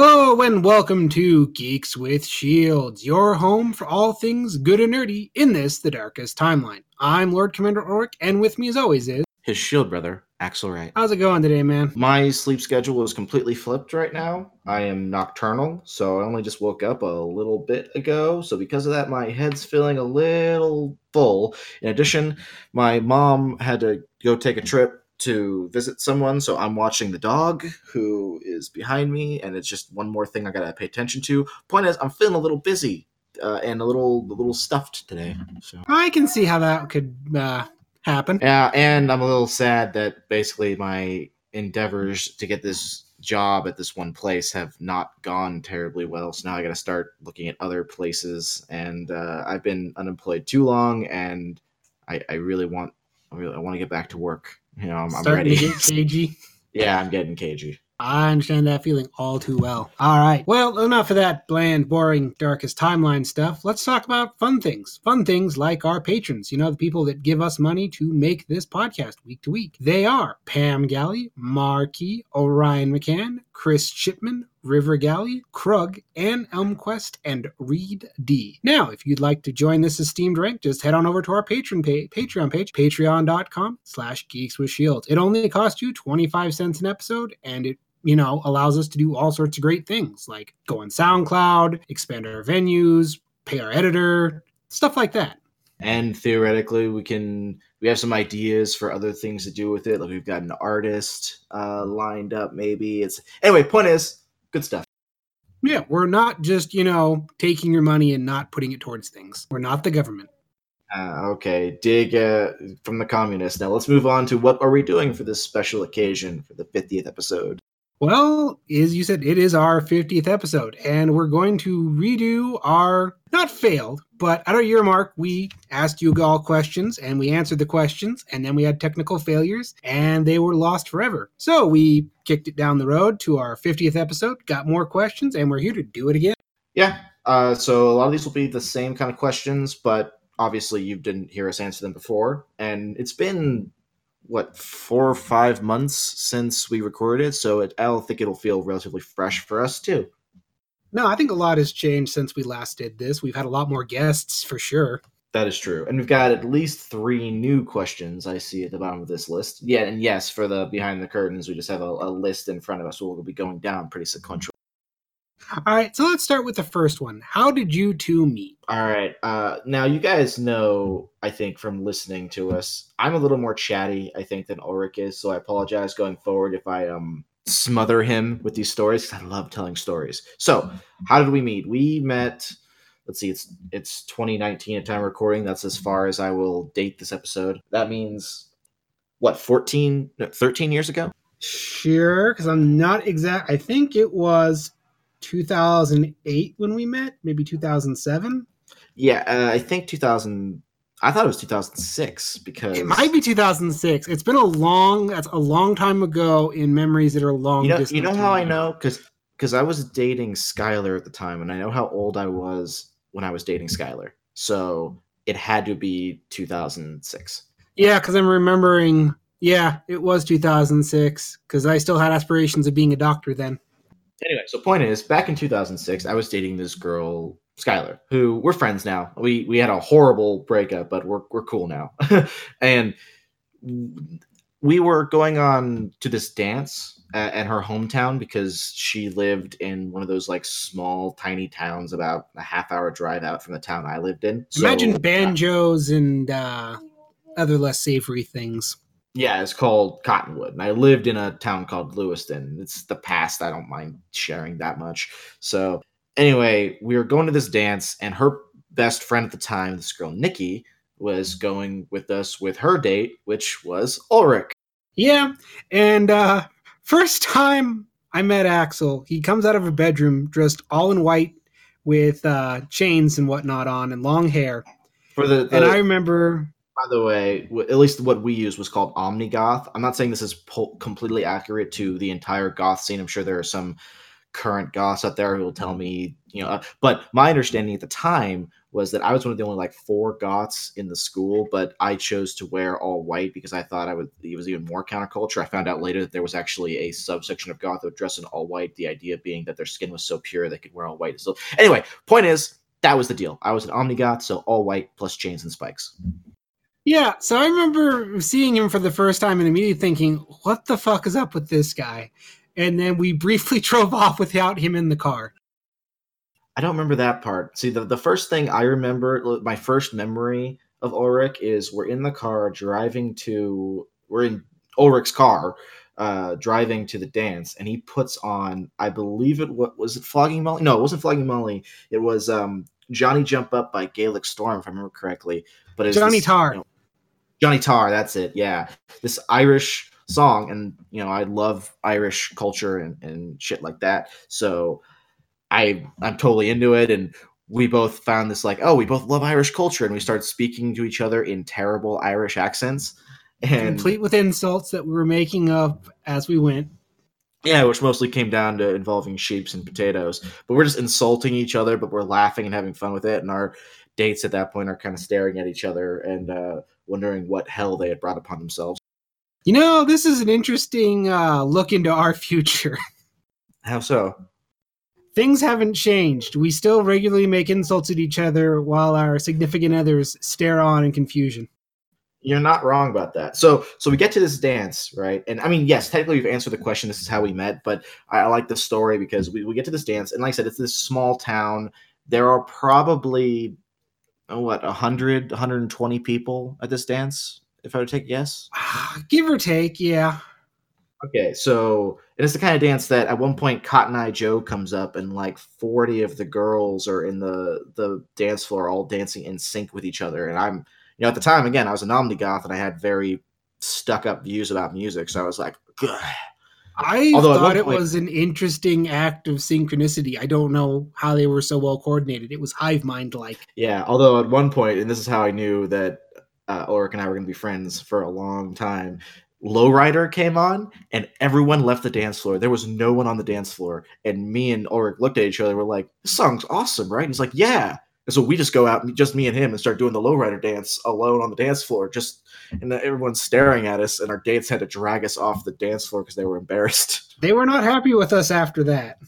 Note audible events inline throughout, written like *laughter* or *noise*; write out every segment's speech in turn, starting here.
Hello and welcome to Geeks with Shields, your home for all things good and nerdy in this, the darkest timeline. I'm Lord Commander Ulric, and with me as always is his shield brother, Axle Wright. How's it going today, man? My sleep schedule is completely flipped right now. I am nocturnal, so I only just woke up a little bit ago. So because of that, my head's feeling a little full. In addition, my mom had to go take a trip to visit someone, so I'm watching the dog who is behind me, and it's just one more thing I gotta pay attention to. Point is, I'm feeling a little busy uh, and a little a little stuffed today. So I can see how that could uh, happen. Yeah, and I'm a little sad that basically my endeavors to get this job at this one place have not gone terribly well. So now I got to start looking at other places, and uh, I've been unemployed too long, and I, I really want I really I want to get back to work. You know, I'm, I'm ready. To get cagey. *laughs* yeah, I'm getting cagey. I understand that feeling all too well. All right. Well, enough of that bland, boring, darkest timeline stuff. Let's talk about fun things. Fun things like our patrons, you know, the people that give us money to make this podcast week to week. They are Pam Galley, Markey, Orion McCann, Chris Chipman, River Galley, Krug, and Elmquest, and Reed D. Now, if you'd like to join this esteemed rank, just head on over to our Patreon page, Patreon page, patreon.com slash geeks with shields. It only costs you 25 cents an episode, and it you know, allows us to do all sorts of great things like go on SoundCloud, expand our venues, pay our editor, stuff like that. And theoretically, we can we have some ideas for other things to do with it. Like we've got an artist uh, lined up, maybe. It's anyway. Point is, good stuff. Yeah, we're not just you know taking your money and not putting it towards things. We're not the government. Uh, okay, dig uh, from the communists. Now let's move on to what are we doing for this special occasion for the 50th episode. Well, as you said, it is our 50th episode, and we're going to redo our not failed, but at our year mark, we asked you all questions and we answered the questions, and then we had technical failures and they were lost forever. So we kicked it down the road to our 50th episode, got more questions, and we're here to do it again. Yeah. Uh, so a lot of these will be the same kind of questions, but obviously you didn't hear us answer them before. And it's been what four or five months since we recorded, so it, I don't think it'll feel relatively fresh for us too. No, I think a lot has changed since we last did this. We've had a lot more guests for sure. That is true, and we've got at least three new questions I see at the bottom of this list. Yeah, and yes, for the behind the curtains, we just have a, a list in front of us. So we'll be going down pretty sequential. All right, so let's start with the first one. How did you two meet? All right. Uh, now, you guys know, I think, from listening to us, I'm a little more chatty, I think, than Ulric is. So I apologize going forward if I um smother him with these stories because I love telling stories. So, how did we meet? We met. Let's see. It's it's 2019 at time recording. That's as far as I will date this episode. That means what? 14, no, 13 years ago. Sure, because I'm not exact. I think it was 2008 when we met, maybe 2007. Yeah, uh, I think 2000. I thought it was 2006 because it might be 2006. It's been a long. That's a long time ago in memories that are long. You know, you know how I know because because I was dating Skylar at the time, and I know how old I was when I was dating Skylar. So it had to be 2006. Yeah, because I'm remembering. Yeah, it was 2006 because I still had aspirations of being a doctor then. Anyway, so point is, back in 2006, I was dating this girl, Skylar, who we're friends now. We we had a horrible breakup, but we're we're cool now. *laughs* and we were going on to this dance at, at, her hometown because she lived in one of those like small, tiny towns about a half hour drive out from the town I lived in. So, Imagine banjos uh, and uh, other less savory things. Yeah, it's called Cottonwood. And I lived in a town called Lewiston. It's the past. I don't mind sharing that much. So, anyway, we were going to this dance, and her best friend at the time, this girl, Nikki, was going with us with her date, which was Ulric. Yeah. And uh, first time I met Axle, he comes out of a bedroom dressed all in white with uh, chains and whatnot on and long hair. For the, the and I remember by the way, at least what we use was called Omnigoth. I'm not saying this is po- completely accurate to the entire goth scene. I'm sure there are some current goths out there who will tell me, you know. Uh, but my understanding at the time was that I was one of the only like four goths in the school, but I chose to wear all white because I thought I would. It was even more counterculture. I found out later that there was actually a subsection of goth that would dress in all white. The idea being that their skin was so pure they could wear all white. So anyway, point is that was the deal. I was an omnigoth, so all white plus chains and spikes. Yeah, so I remember seeing him for the first time and immediately thinking, "What the fuck is up with this guy?" And then we briefly *laughs* drove off without him in the car. I don't remember that part. See, the, the first thing I remember, my first memory of Ulric is we're in the car driving to, we're in Ulric's car, uh, driving to the dance, and he puts on, I believe it what was it Flogging Molly? No, it wasn't Flogging Molly. It was um, Johnny Jump Up by Gaelic Storm, if I remember correctly. But it's Johnny this, Tar. You know, Johnny Tar, that's it. Yeah, this Irish song, and you know I love Irish culture and, and shit like that. So I I'm totally into it, and we both found this like, oh, we both love Irish culture, and we started speaking to each other in terrible Irish accents, and complete with insults that we were making up as we went. Yeah, which mostly came down to involving sheeps and potatoes. But we're just insulting each other, but we're laughing and having fun with it. And our dates at that point are kind of staring at each other and uh, wondering what hell they had brought upon themselves. You know, this is an interesting uh, look into our *laughs* future. How so? Things haven't changed. We still regularly make insults at each other while our significant others stare on in confusion. You're not wrong about that. So, so we get to this dance, right? And I mean, yes, technically we've answered the question. This is how we met, but I, I like the story because we, we get to this dance, and like I said, it's this small town. There are probably Oh, what 100, 120 people at this dance. If I would take a guess, ah, give or take, yeah. Okay, so it's the kind of dance that at one point Cotton Eye Joe comes up and like 40 of the girls are in the the dance floor all dancing in sync with each other. And I'm you know, at the time again, I was an omnigoth and I had very stuck up views about music. So I was like, Gah. I Although thought it point, was an interesting act of synchronicity. I don't know how they were so well coordinated. It was hive mind like. Yeah, although at one point, and this is how I knew that uh, Ulric and I were going to be friends for a long time. Lowrider came on and everyone left the dance floor. There was no one on the dance floor. And me and Ulric looked at each other. We're like, this song's awesome, right? And he's like, yeah. And so we just go out, just me and him, and start doing the lowrider dance alone on the dance floor. Just and everyone's staring at us, and our dates had to drag us off the dance floor because they were embarrassed. *laughs* They were not happy with us after that.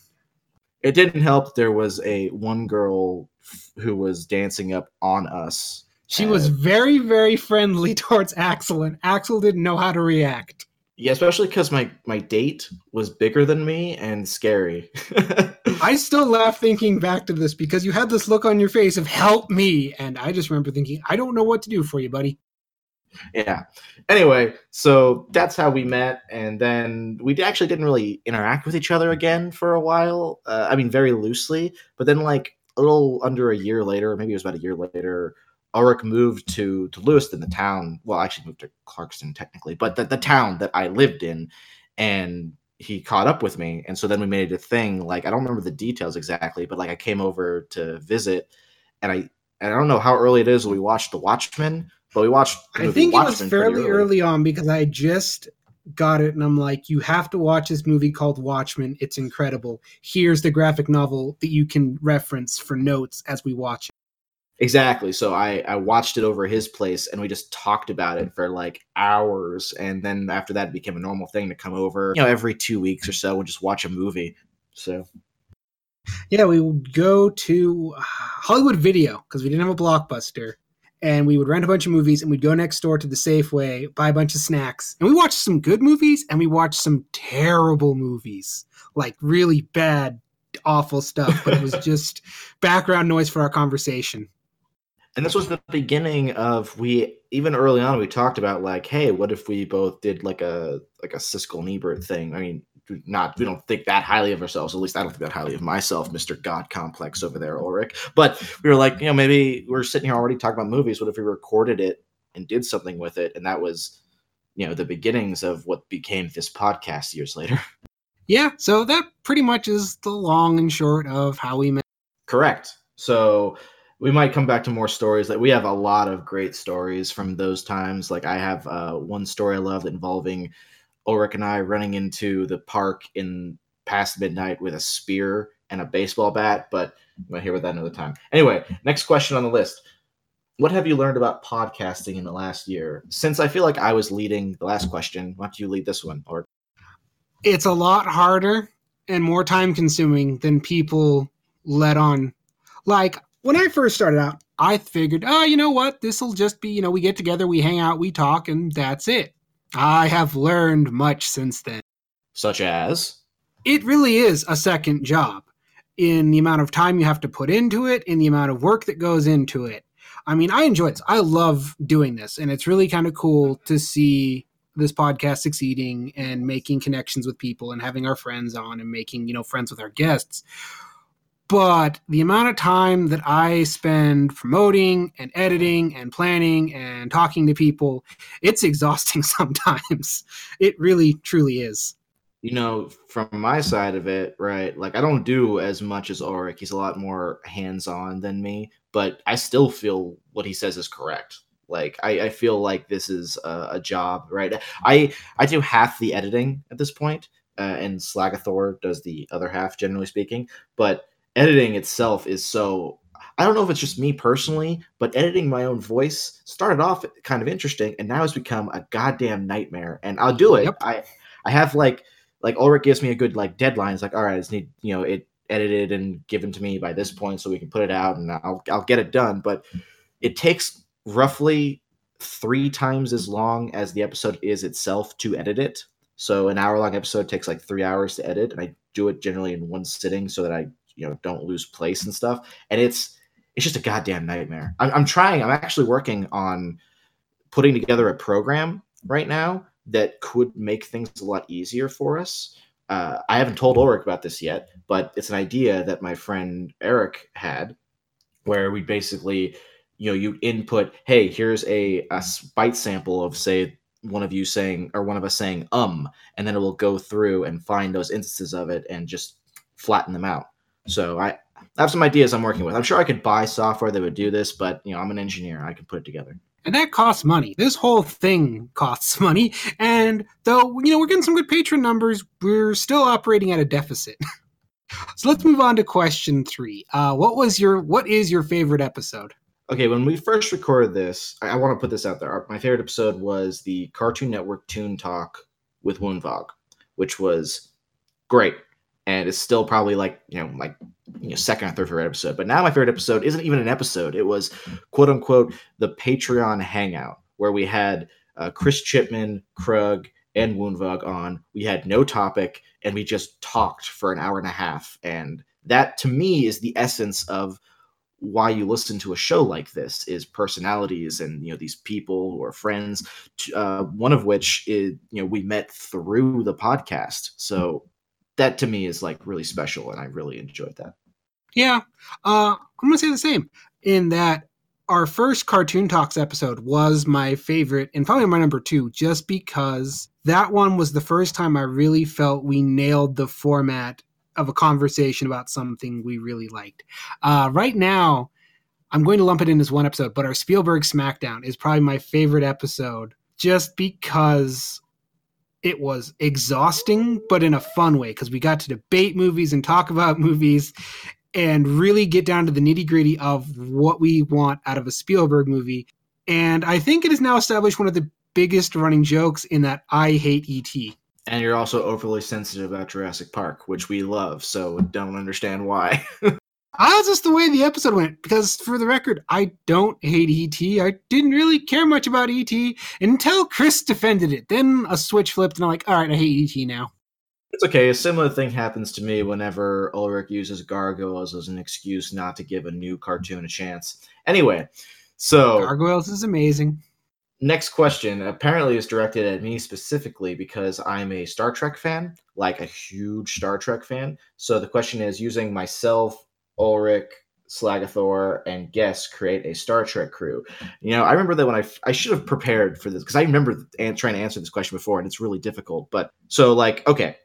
It didn't help. There was a one girl who was dancing up on us she was very, very friendly *laughs* towards Axle, and Axle didn't know how to react. Yeah, especially because my my date was bigger than me and scary. *laughs* I still laugh thinking back to this because you had this look on your face of "help me," and I just remember thinking, "I don't know what to do for you, buddy." Yeah. Anyway, so that's how we met, and then we actually didn't really interact with each other again for a while. Uh, I mean, very loosely, but then like a little under a year later, maybe it was about a year later, Ulric moved to to Lewiston, the town. Well, actually moved to Clarkston technically, but the, the town that I lived in, and he caught up with me, and so then we made a thing. Like I don't remember the details exactly, but like I came over to visit, and I and I don't know how early it is. We watched The Watchmen, but we watched. I think it was fairly early. early on because I just got it and I'm like, you have to watch this movie called Watchmen. It's incredible. Here's the graphic novel that you can reference for notes as we watch it. Exactly. So I I watched it over his place and we just talked about it for like hours and then after that it became a normal thing to come over, you know, every 2 weeks or so and just watch a movie. So yeah, we would go to uh, Hollywood Video because we didn't have a blockbuster and we would rent a bunch of movies and we'd go next door to the Safeway, buy a bunch of snacks. And we watched some good movies and we watched some terrible movies, like really bad awful stuff, but it was *laughs* just background noise for our conversation. And this was the beginning of we even early on we talked about like hey what if we both did like a like a siskel and ebert thing? I mean not we don't think that highly of ourselves. At least i don't think that highly of myself mr god complex over there ulric. But we were like you know maybe we're sitting here already talking about movies. What if we recorded it and did something with it? And that was you know the beginnings of what became this podcast years later. *laughs* Yeah so that pretty much is the long and short of how we met. Correct. So we might come back to more stories. Like we have a lot of great stories from those times. Like I have uh, one story I love involving Ulric and I running into the park in past midnight with a spear and a baseball bat, but we'll hear about that another time. Anyway, next question on the list. What have you learned about podcasting in the last year? Since I feel like I was leading the last question, why don't you lead this one? Or it's a lot harder and more time consuming than people let on. Like when I first started out, I figured, oh, you know what? This will just be, you know, we get together, we hang out, we talk, and that's it. I have learned much since then. Such as? It really is a second job in the amount of time you have to put into it, in the amount of work that goes into it. I mean, I enjoy this. I love doing this, and it's really kind of cool to see this podcast succeeding and making connections with people and having our friends on and making, you know, friends with our guests. But the amount of time that I spend promoting and editing and planning and talking to people, it's exhausting *laughs* sometimes. It really, truly is. You know, from my side of it, right? Like, I don't do as much as Ulric. He's a lot more hands on than me, but I still feel what he says is correct. Like, I, I feel like this is a, a, job, right? I, I do half the editing at this point, uh, and Slagathor does the other half, generally speaking. But editing itself is so I don't know if it's just me personally, but editing my own voice started off kind of interesting and now it's become a goddamn nightmare. And I'll do it. Yep. I I have like like Ulric gives me a good like deadline. It's like, all right, I just need, you know, it edited and given to me by this point so we can put it out and I'll I'll get it done. But it takes roughly three times as long as the episode is itself to edit it. So an hour long episode takes like three hours to edit, and I do it generally in one sitting so that I you know don't lose place and stuff. And it's it's just a goddamn nightmare. I'm, I'm trying. I'm actually working on putting together a program right now that could make things a lot easier for us. Uh, I haven't told Ulric about this yet, but it's an idea that my friend Eric had, where we basically, you know, you input, hey, here's a, a bite sample of say one of you saying or one of us saying um, and then it will go through and find those instances of it and just flatten them out. So I, I have some ideas I'm working with. I'm sure I could buy software that would do this, but you know, I'm an engineer. I can put it together. And that costs money. This whole thing costs *laughs* money. And though, you know, we're getting some good patron numbers, we're still operating at a deficit. *laughs* so let's move on to question three. Uh, what was your what is your favorite episode? Okay, when we first recorded this, I, I want to put this out there. My favorite episode was the Cartoon Network Toon Talk with Woonvog, which was great and it's still probably like you know like you know second or third favorite episode. But now my favorite episode isn't even an episode; it was quote unquote the Patreon hangout where we had uh, Chris Chipman, Krug, and Woonvog on. We had no topic, and we just talked for an hour and a half. And that to me is the essence of why you listen to a show like this is personalities and you know these people who are friends uh, one of which is you know we met through the podcast so that to me is like really special, and I really enjoyed that. Yeah, uh, I'm gonna say the same in that our first cartoon talks episode was my favorite and probably my number two, just because that one was the first time I really felt we nailed the format of a conversation about something we really liked. Uh, right now, I'm going to lump it in as one episode, but our Spielberg Smackdown is probably my favorite episode just because it was exhausting, but in a fun way because we got to debate movies and talk about *laughs* movies and really get down to the nitty gritty of what we want out of a Spielberg movie. And I think it is now established one of the biggest running jokes in that I hate E.T. And you're also overly sensitive about Jurassic Park, which we love, so don't understand why. *laughs* That's just the way the episode went. Because for the record, I don't hate ET. I didn't really care much about ET until Chris defended it. Then a switch flipped, and I'm like, all right, I hate ET now. It's okay. A similar thing happens to me whenever Ulric uses gargoyles as an excuse not to give a new cartoon a chance. Anyway, so gargoyles is amazing. Next question apparently is directed at me specifically because I'm a Star Trek fan, like a huge Star Trek fan. So the question is using myself Ulric, Slagathor, and Guest create a Star Trek crew. You know, I remember that when I I should have prepared for this because I remember trying to answer this question before, and it's really difficult. But so like, okay,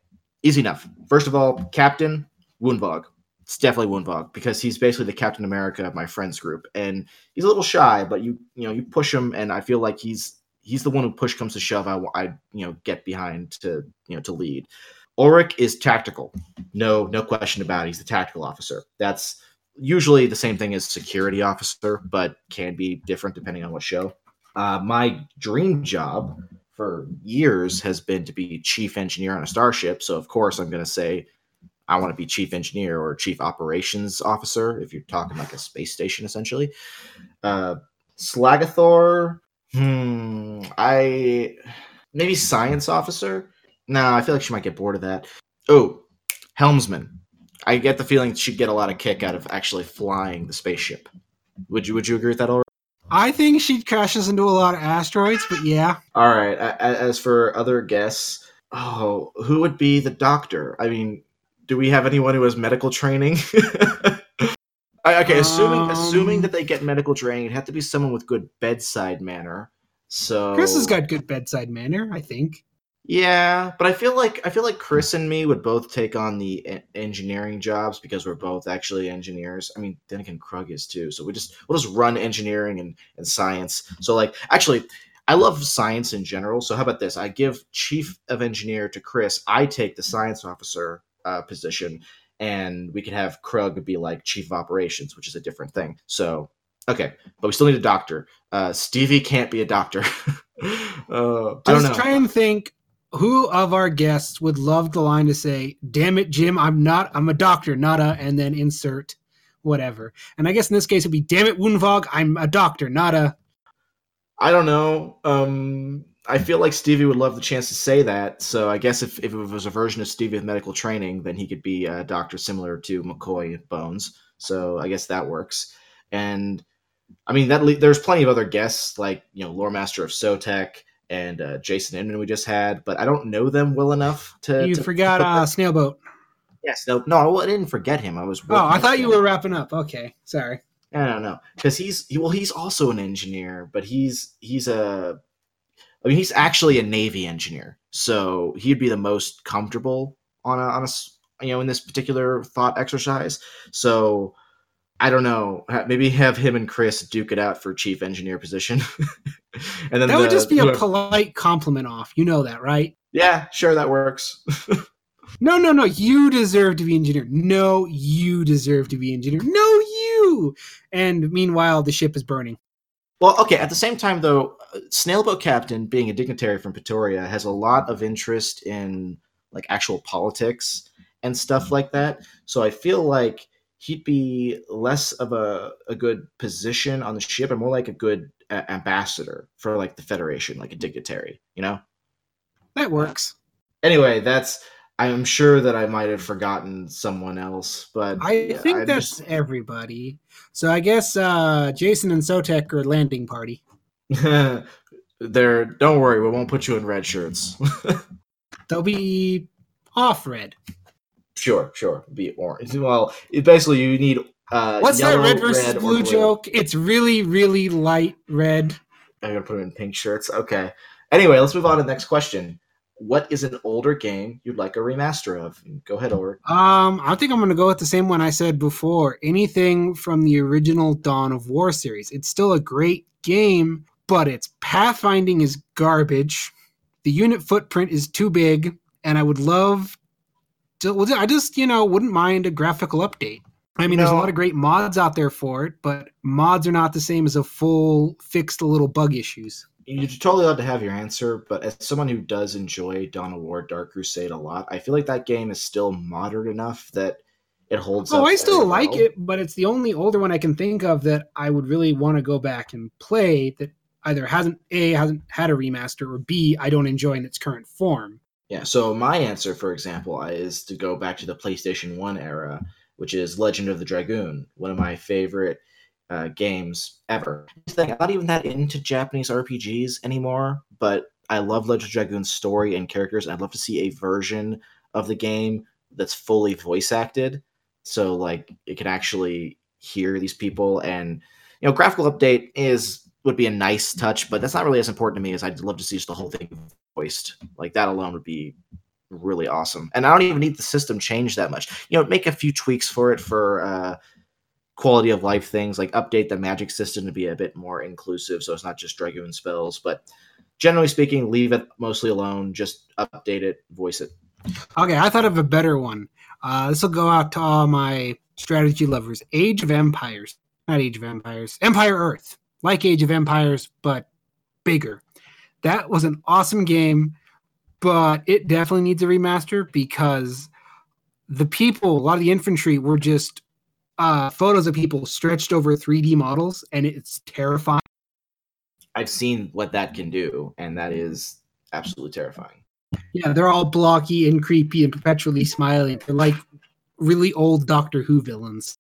easy enough. First of all, Captain Woonvog. It's definitely Woonvog because he's basically the Captain America of my friends group, and he's a little shy, but you you know you push him, and I feel like he's he's the one who push comes to shove. I I you know get behind to you know to lead. Ulric is tactical. No, no question about it. He's the tactical officer. That's usually the same thing as security officer, but can be different depending on what show. Uh, my dream job for years has been to be chief engineer on a starship. So of course I'm going to say I want to be chief engineer or chief operations officer if you're talking like a space station essentially. Uh, Slagathor, hmm, I maybe science officer. No, I feel like she might get bored of that. Oh, helmsman. I get the feeling she'd get a lot of kick out of actually flying the spaceship. Would you Would you agree with that, Ulric? I think she crashes into a lot of asteroids, but yeah. All right. As for other guests, oh, who would be the doctor? I mean, do we have anyone who has medical training? *laughs* okay, assuming um, assuming that they get medical training, it'd have to be someone with good bedside manner. So Chris has got good bedside manner, I think. Yeah, but I feel like I feel like Chris and me would both take on the engineering jobs because we're both actually engineers. I mean, then again, Krug is too. So we just we'll just run engineering and, and science. So like, actually, I love science in general. So how about this? I give chief of engineer to Chris. I take the science officer uh, position, and we can have Krug be like chief of operations, which is a different thing. So okay, but we still need a doctor. Uh, Stevie can't be a doctor. *laughs* uh, Just try and think who of our guests would love the line to say, "Damn it, Jim, I'm not. I'm a doctor, not a," and then insert whatever. And I guess in this case it'd be, "Damn it, Woonvog, I'm a doctor, not a." I don't know. Um, I feel like Stevie would love the chance to say that. So I guess if, if it was a version of Stevie with medical training, then he could be a doctor similar to McCoy Bones. So I guess that works. And I mean that there's plenty of other guests like you know Lore Master of Sotek and uh, Jason Inman we just had, but I don't know them well enough to. You to forgot uh, Snailboat. Yes, no, no, I didn't forget him. I was. Oh, I thought you were wrapping up. Okay, sorry. I don't know because he's well, he's also an engineer, but he's he's a. I mean, he's actually a Navy engineer, so he'd be the most comfortable on a on a you know in this particular thought exercise. So I don't know. Maybe have him and Chris duke it out for chief engineer position. *laughs* *laughs* and then that the, would just be a polite compliment off. You know that, right? Yeah, sure, that works. *laughs* no, no, no. You deserve to be engineer. No, you deserve to be engineer. No, you. And meanwhile, the ship is burning. Well, okay. At the same time, though, Snailboat Captain, being a dignitary from Pretoria, has a lot of interest in like actual politics and stuff like that. So I feel like he'd be less of a, a good position on the ship and more like a good ambassador for like the federation like a dignitary you know? That works. Anyway that's i'm sure that i might have forgotten someone else but i think I'm that's just... everybody. So i guess uh jason and sotek are landing party. *laughs* There don't worry we won't put you in red shirts. *laughs* They'll be off red Sure, sure. Be orange. Well, it, basically, you need. Uh, What's yellow, that red versus red, blue, blue joke? It's really, really light red. I'm gonna put them in pink shirts. Okay. Anyway, let's move on to the next question. What is an older game you'd like a remaster of? Go ahead, over. Um, I think I'm gonna go with the same one I said before. Anything from the original Dawn of War series. It's still a great game, but its pathfinding is garbage. The unit footprint is too big, and I would love I just you know wouldn't mind a graphical update. I mean, no. there's a lot of great mods out there for it, but mods are not the same as a full fixed little bug issues. You're totally allowed to have your answer, but as someone who does enjoy Dawn of War Dark Crusade a lot, I feel like that game is still modern enough that it holds oh, I still like well. it, but it's the only older one I can think of that I would really want to go back and play that either hasn't A hasn't had a remaster or B I don't enjoy in its current form. Yeah, so my answer, for example, is to go back to the PlayStation 1 era, which is Legend of the Dragoon, one of my favorite uh, games ever. I'm not even that into Japanese RPGs anymore, but I love Legend of Dragoon's story and characters. I'd love to see a version of the game that's fully voice acted. So, like, it can actually hear these people. And, you know, graphical update is would be a nice touch, but that's not really as important to me as I'd love to see just the whole thing voiced. Like that alone would be really awesome. And I don't even need the system change that much. You know, make a few tweaks for it for uh, quality of life things, like update the magic system to be a bit more inclusive, so it's not just dragoon spells. But generally speaking, leave it mostly alone. Just update it, voice it. Okay, I thought of a better one. Uh, this will go out to all my strategy lovers. Age of Empires, not Age of Empires, Empire Earth, like Age of Empires, but bigger. That was an awesome game, but it definitely needs a remaster because the people, a lot of the infantry were just uh, photos of people stretched over 3D models, and it's terrifying. I've seen what that can do, and that is absolutely terrifying. Yeah, they're all blocky and creepy and perpetually smiling. They're like really old Doctor Who villains.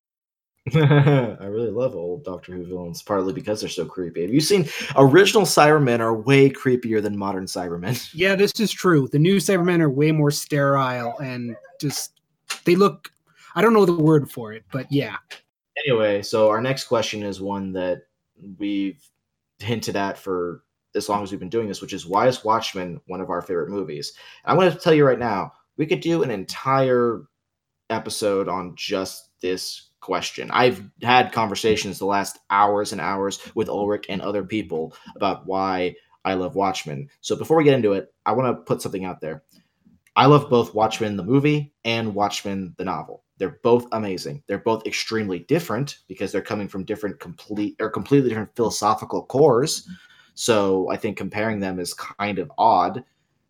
*laughs* I really love old Doctor Who villains, partly because they're so creepy. Have you seen original Cybermen are way creepier than modern Cybermen? *laughs* Yeah, this is true. The new Cybermen are way more sterile and just they look I don't know the word for it, but yeah. Anyway, so our next question is one that we've hinted at for as long as we've been doing this, which is why is Watchmen one of our favorite movies? I'm going to tell you right now, we could do an entire episode on just this question. I've had conversations the last hours and hours with Ulric and other people about why I love Watchmen. So before we get into it, I want to put something out there. I love both Watchmen the movie and Watchmen the novel. They're both amazing. They're both extremely different because they're coming from different complete or completely different philosophical cores. So I think comparing them is kind of odd.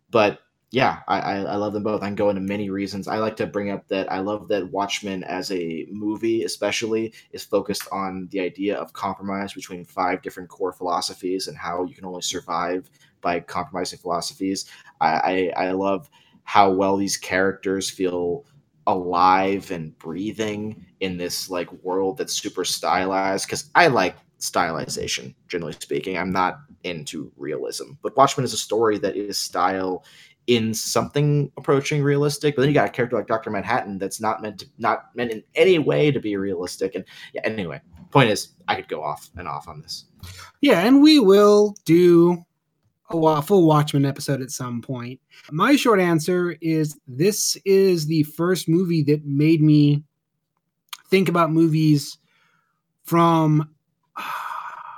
But yeah, I, I, I love them both. I can go into many reasons. I like to bring up that I love that Watchmen as a movie, especially, is focused on the idea of compromise between five different core philosophies and how you can only survive by compromising philosophies. I, I, I love how well these characters feel alive and breathing in this like world that's super stylized because i like stylization generally speaking i'm not into realism but watchmen is a story that is style in something approaching realistic but then you got a character like dr manhattan that's not meant to not meant in any way to be realistic and yeah anyway point is i could go off and off on this yeah and we will do a full Watchmen episode at some point. My short answer is this is the first movie that made me think about movies from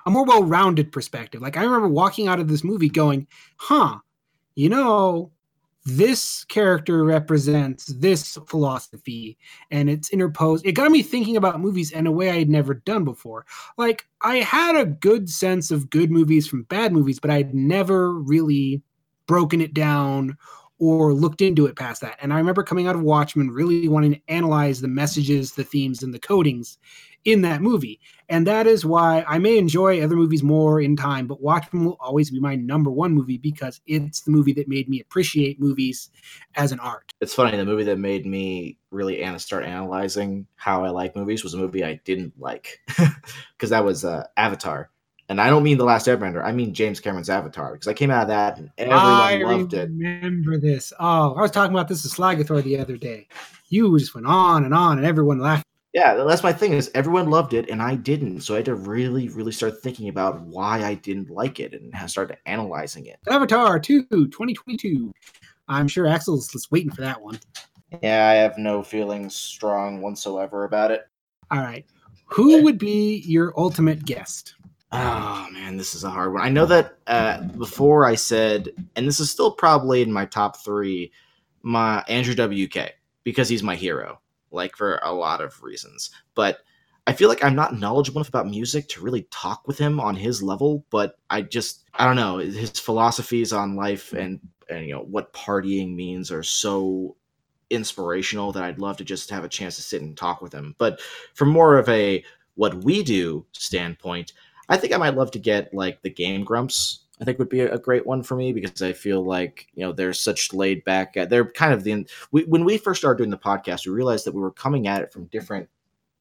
a more well-rounded perspective. Like I remember walking out of this movie going, "Huh, you know, this character represents this philosophy and it's interposed. It got me thinking about movies in a way i had never done before. Like i had a good sense of good movies from bad movies but i'd never really broken it down or looked into it past that and i remember coming out of watchmen really wanting to analyze the messages the themes and the codings in that movie. And that is why I may enjoy other movies more in time, but Watchmen will always be my number one movie because it's the movie that made me appreciate movies as an art. It's funny, the movie that made me really start analyzing how I like movies was a movie I didn't like *laughs* because that was uh, Avatar. And I don't mean The Last Airbender. I mean James Cameron's Avatar because I came out of that and everyone I loved it. remember this. Oh, I was talking about this to Slagathor the other day. You just went on and on and everyone laughed yeah, that's my thing is everyone loved it and I didn't. So I had to really, really start thinking about why I didn't like it and started analyzing it. Avatar 2, 2022. I'm sure Axle's just waiting for that one. Yeah, I have no feelings strong whatsoever about it. All right. Who would be your ultimate guest? Oh man, this is a hard one. I know that uh, before I said, and this is still probably in my top three, my Andrew WK because he's my hero like for a lot of reasons. But I feel like I'm not knowledgeable enough about music to really talk with him on his level, but I just I don't know, his philosophies on life and, and you know what partying means are so inspirational that I'd love to just have a chance to sit and talk with him. But from more of a what we do standpoint, I think I might love to get like the Game Grumps I think would be a great one for me because I feel like you know they're such laid back. Uh, they're kind of the we, when we first started doing the podcast, we realized that we were coming at it from different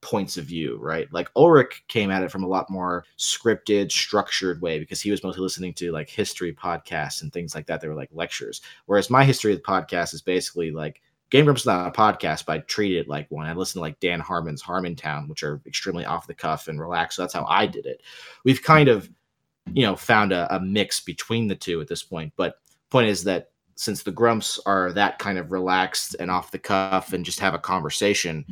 points of view, right? Like Ulric came at it from a lot more scripted, structured way because he was mostly listening to like history podcasts and things like that. They were like lectures. Whereas my history of the podcast is basically like Game Grumps is not a podcast, but I treat it like one. I listen to like Dan Harmon's Harmontown, which are extremely off the cuff and relaxed. So that's how I did it. We've kind of you know found a, a mix between the two at this point. But point is that since the Grumps are that kind of relaxed and off the cuff and just have a conversation,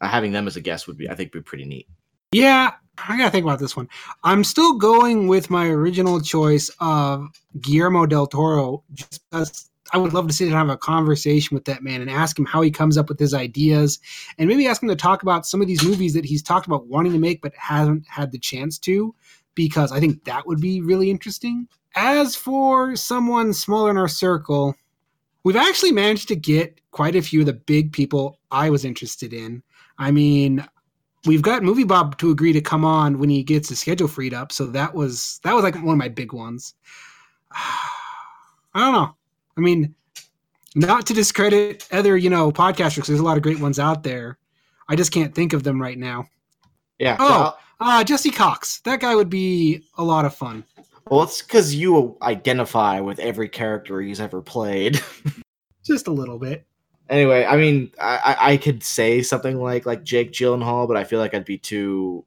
uh, having them as a guest would be, I think, be pretty neat. Yeah, I gotta think about this one. I'm still going with my original choice of Guillermo del Toro, just because I would love to sit and have a conversation with that man and ask him how he comes up with his ideas, and maybe ask him to talk about some of these movies that he's talked about wanting to make but hasn't had the chance to, because I think that would be really interesting. As for someone smaller in our circle, we've actually managed to get quite a few of the big people I was interested in. I mean, we've got Movie Bob to agree to come on when he gets his schedule freed up, so that was that was like one of my big ones. *sighs* I don't know. I mean, not to discredit other, you know, podcasters. There's a lot of great ones out there. I just can't think of them right now. Yeah. Oh, uh, Jesse Cox. That guy would be a lot of fun. Well, it's because you identify with every character he's ever played. *laughs* Just a little bit. Anyway, I mean, I, I could say something like like Jake Gyllenhaal, but I feel like I'd be too.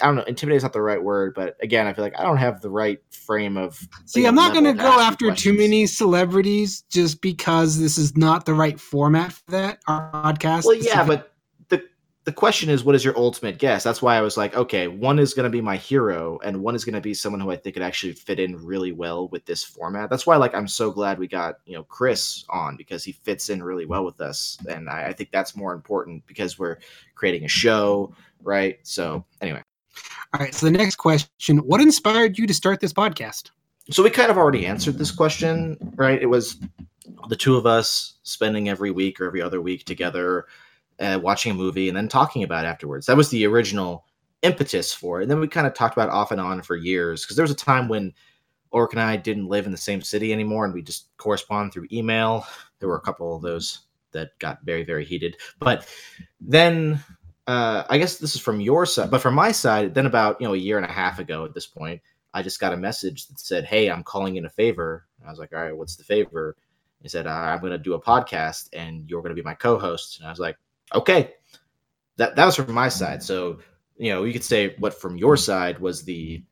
I don't know. Intimidate is not the right word, but again, I feel like I don't have the right frame of. See, I'm not going to go after too many celebrities just because this is not the right format for that. Our podcast. Well, yeah, but the the question is, what is your ultimate guess? That's why I was like, okay, one is going to be my hero, and one is going to be someone who I think could actually fit in really well with this format. That's why, like, I'm so glad we got you know Chris on because he fits in really well with us, and I, I think that's more important because we're creating a show, right? So anyway, All right. So the next question: What inspired you to start this podcast? so we kind of already answered this question, right? It was the two of us spending every week or every other week together, uh, watching a movie and then talking about it afterwards. That was the original impetus for it. And then we kind of talked about off and on for years because there was a time when Orc and I didn't live in the same city anymore and we just corresponded through email. There were a couple of those that got very, very heated. But then uh, I guess this is from your side, but from my side, then about you know a year and a half ago at this point, I just got a message that said, "Hey, I'm calling in a favor." And I was like, "All right, what's the favor?" He said, "I'm going to do a podcast, and you're going to be my co-host." And I was like, "Okay." That that was from my side. So you know, you could say what from your side was the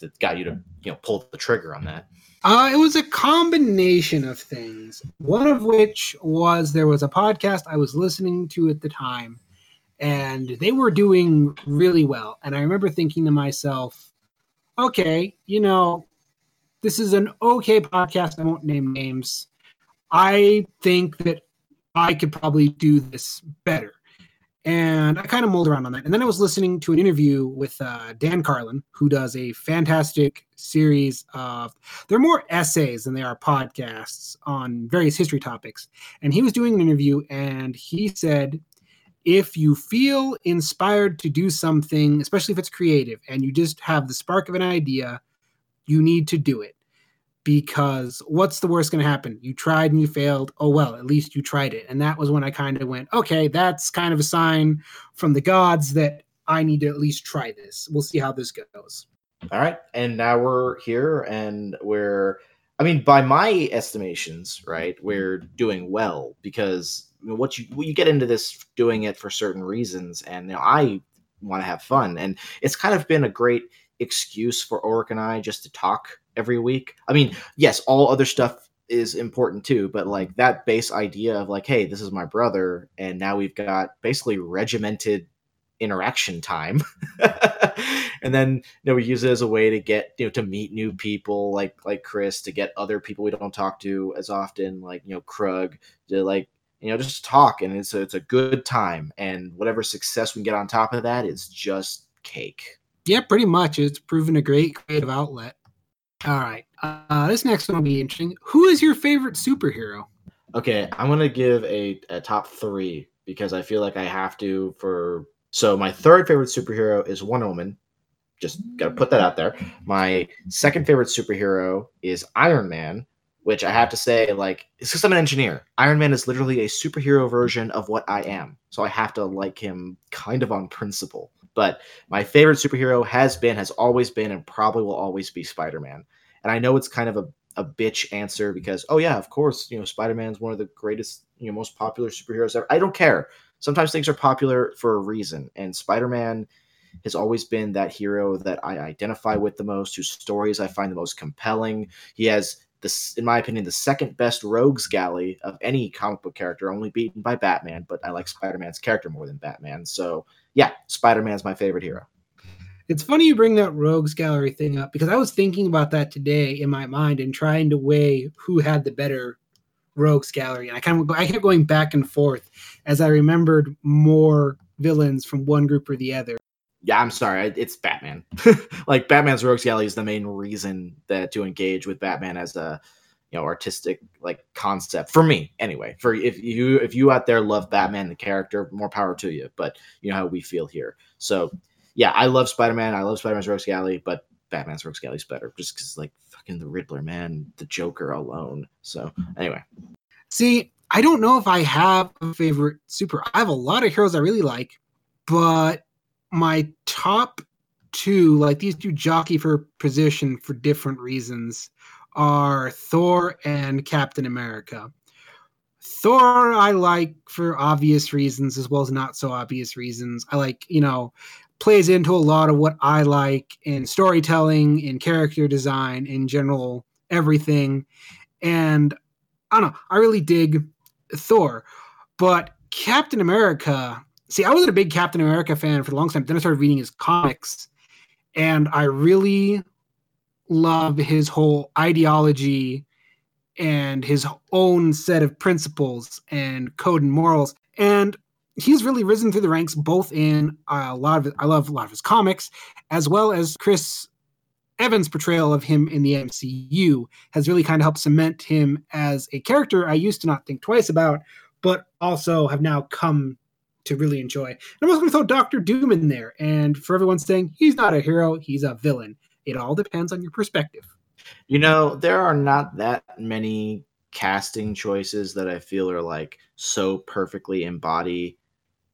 that got you to you know pull the trigger on that. Uh, it was a combination of things. One of which was there was a podcast I was listening to at the time, and they were doing really well. And I remember thinking to myself, okay, you know, this is an okay podcast. I won't name names. I think that I could probably do this better. And I kind of mulled around on that. And then I was listening to an interview with uh, Dan Carlin, who does a fantastic series of, they're more essays than they are podcasts on various history topics. And he was doing an interview and he said, if you feel inspired to do something, especially if it's creative, and you just have the spark of an idea, you need to do it. Because what's the worst going to happen? You tried and you failed. Oh, well, at least you tried it. And that was when I kind of went, okay, that's kind of a sign from the gods that I need to at least try this. We'll see how this goes. All right, and now we're here, and we're. I mean, by my estimations, right, we're doing well because you know, what you you get into this doing it for certain reasons, and you know, I want to have fun, and it's kind of been a great excuse for Ulric and I just to talk every week. I mean, yes, all other stuff is important too, but like that base idea of like, hey, this is my brother, and now we've got basically regimented interaction time *laughs* and then you know we use it as a way to get you know to meet new people like like chris to get other people we don't talk to as often like you know krug to like you know just talk and it's a, it's a good time and whatever success we get on top of that is just cake Yeah, pretty much. It's proven a great creative outlet. All right. Uh, this next one will be interesting. Who is your favorite superhero? Okay, I'm gonna give a, a top three because I feel like I have to for so my third favorite superhero is Wonder Woman. Just gotta put that out there. My second favorite superhero is Iron Man, which I have to say, like, it's because I'm an engineer. Iron Man is literally a superhero version of what I am. So I have to like him kind of on principle. But my favorite superhero has been, has always been, and probably will always be Spider-Man. And I know it's kind of a a bitch answer because oh yeah of course you know spider-man's one of the greatest you know most popular superheroes ever i don't care sometimes things are popular for a reason and spider-man has always been that hero that i identify with the most whose stories i find the most compelling he has this in my opinion the second best rogues gallery of any comic book character only beaten by batman but i like spider-man's character more than batman. So yeah spider-man's my favorite hero. It's funny you bring that rogues gallery thing up because I was thinking about that today in my mind and trying to weigh who had the better rogues gallery, and I kind of I kept going back and forth as I remembered more villains from one group or the other. Yeah, I'm sorry, it's Batman. *laughs* like Batman's rogues gallery is the main reason that to engage with Batman as a you know artistic like concept for me anyway. For if you if you out there love Batman the character, more power to you. But you know how we feel here, so yeah, I love Spider Man. I love Spider Man's Rogues Gallery, but Batman's Rogues Gallery is better just because, like, fucking the Riddler, man, the Joker alone. So, anyway. See, I don't know if I have a favorite super. I have a lot of heroes I really like, but my top two, like these two jockey for position for different reasons, are Thor and Captain America. Thor, I like for obvious reasons as well as not so obvious reasons. I like, you know, plays into a lot of what I like in storytelling, in character design, in general everything. And I don't know, I really dig Thor. But Captain America, see, I wasn't a big Captain America fan for a long time. Then I started reading his comics, and I really love his whole ideology and his own set of principles and code and morals. And he's really risen through the ranks both in uh, a lot of I love a lot of his comics as well as Chris Evans' portrayal of him in the MCU has really kind of helped cement him as a character I used to not think twice about, but also have now come to really enjoy. And I'm also going to throw Doctor Doom in there. And for everyone saying he's not a hero, he's a villain. It all depends on your perspective. You know, there are not that many casting choices that I feel are like so perfectly embody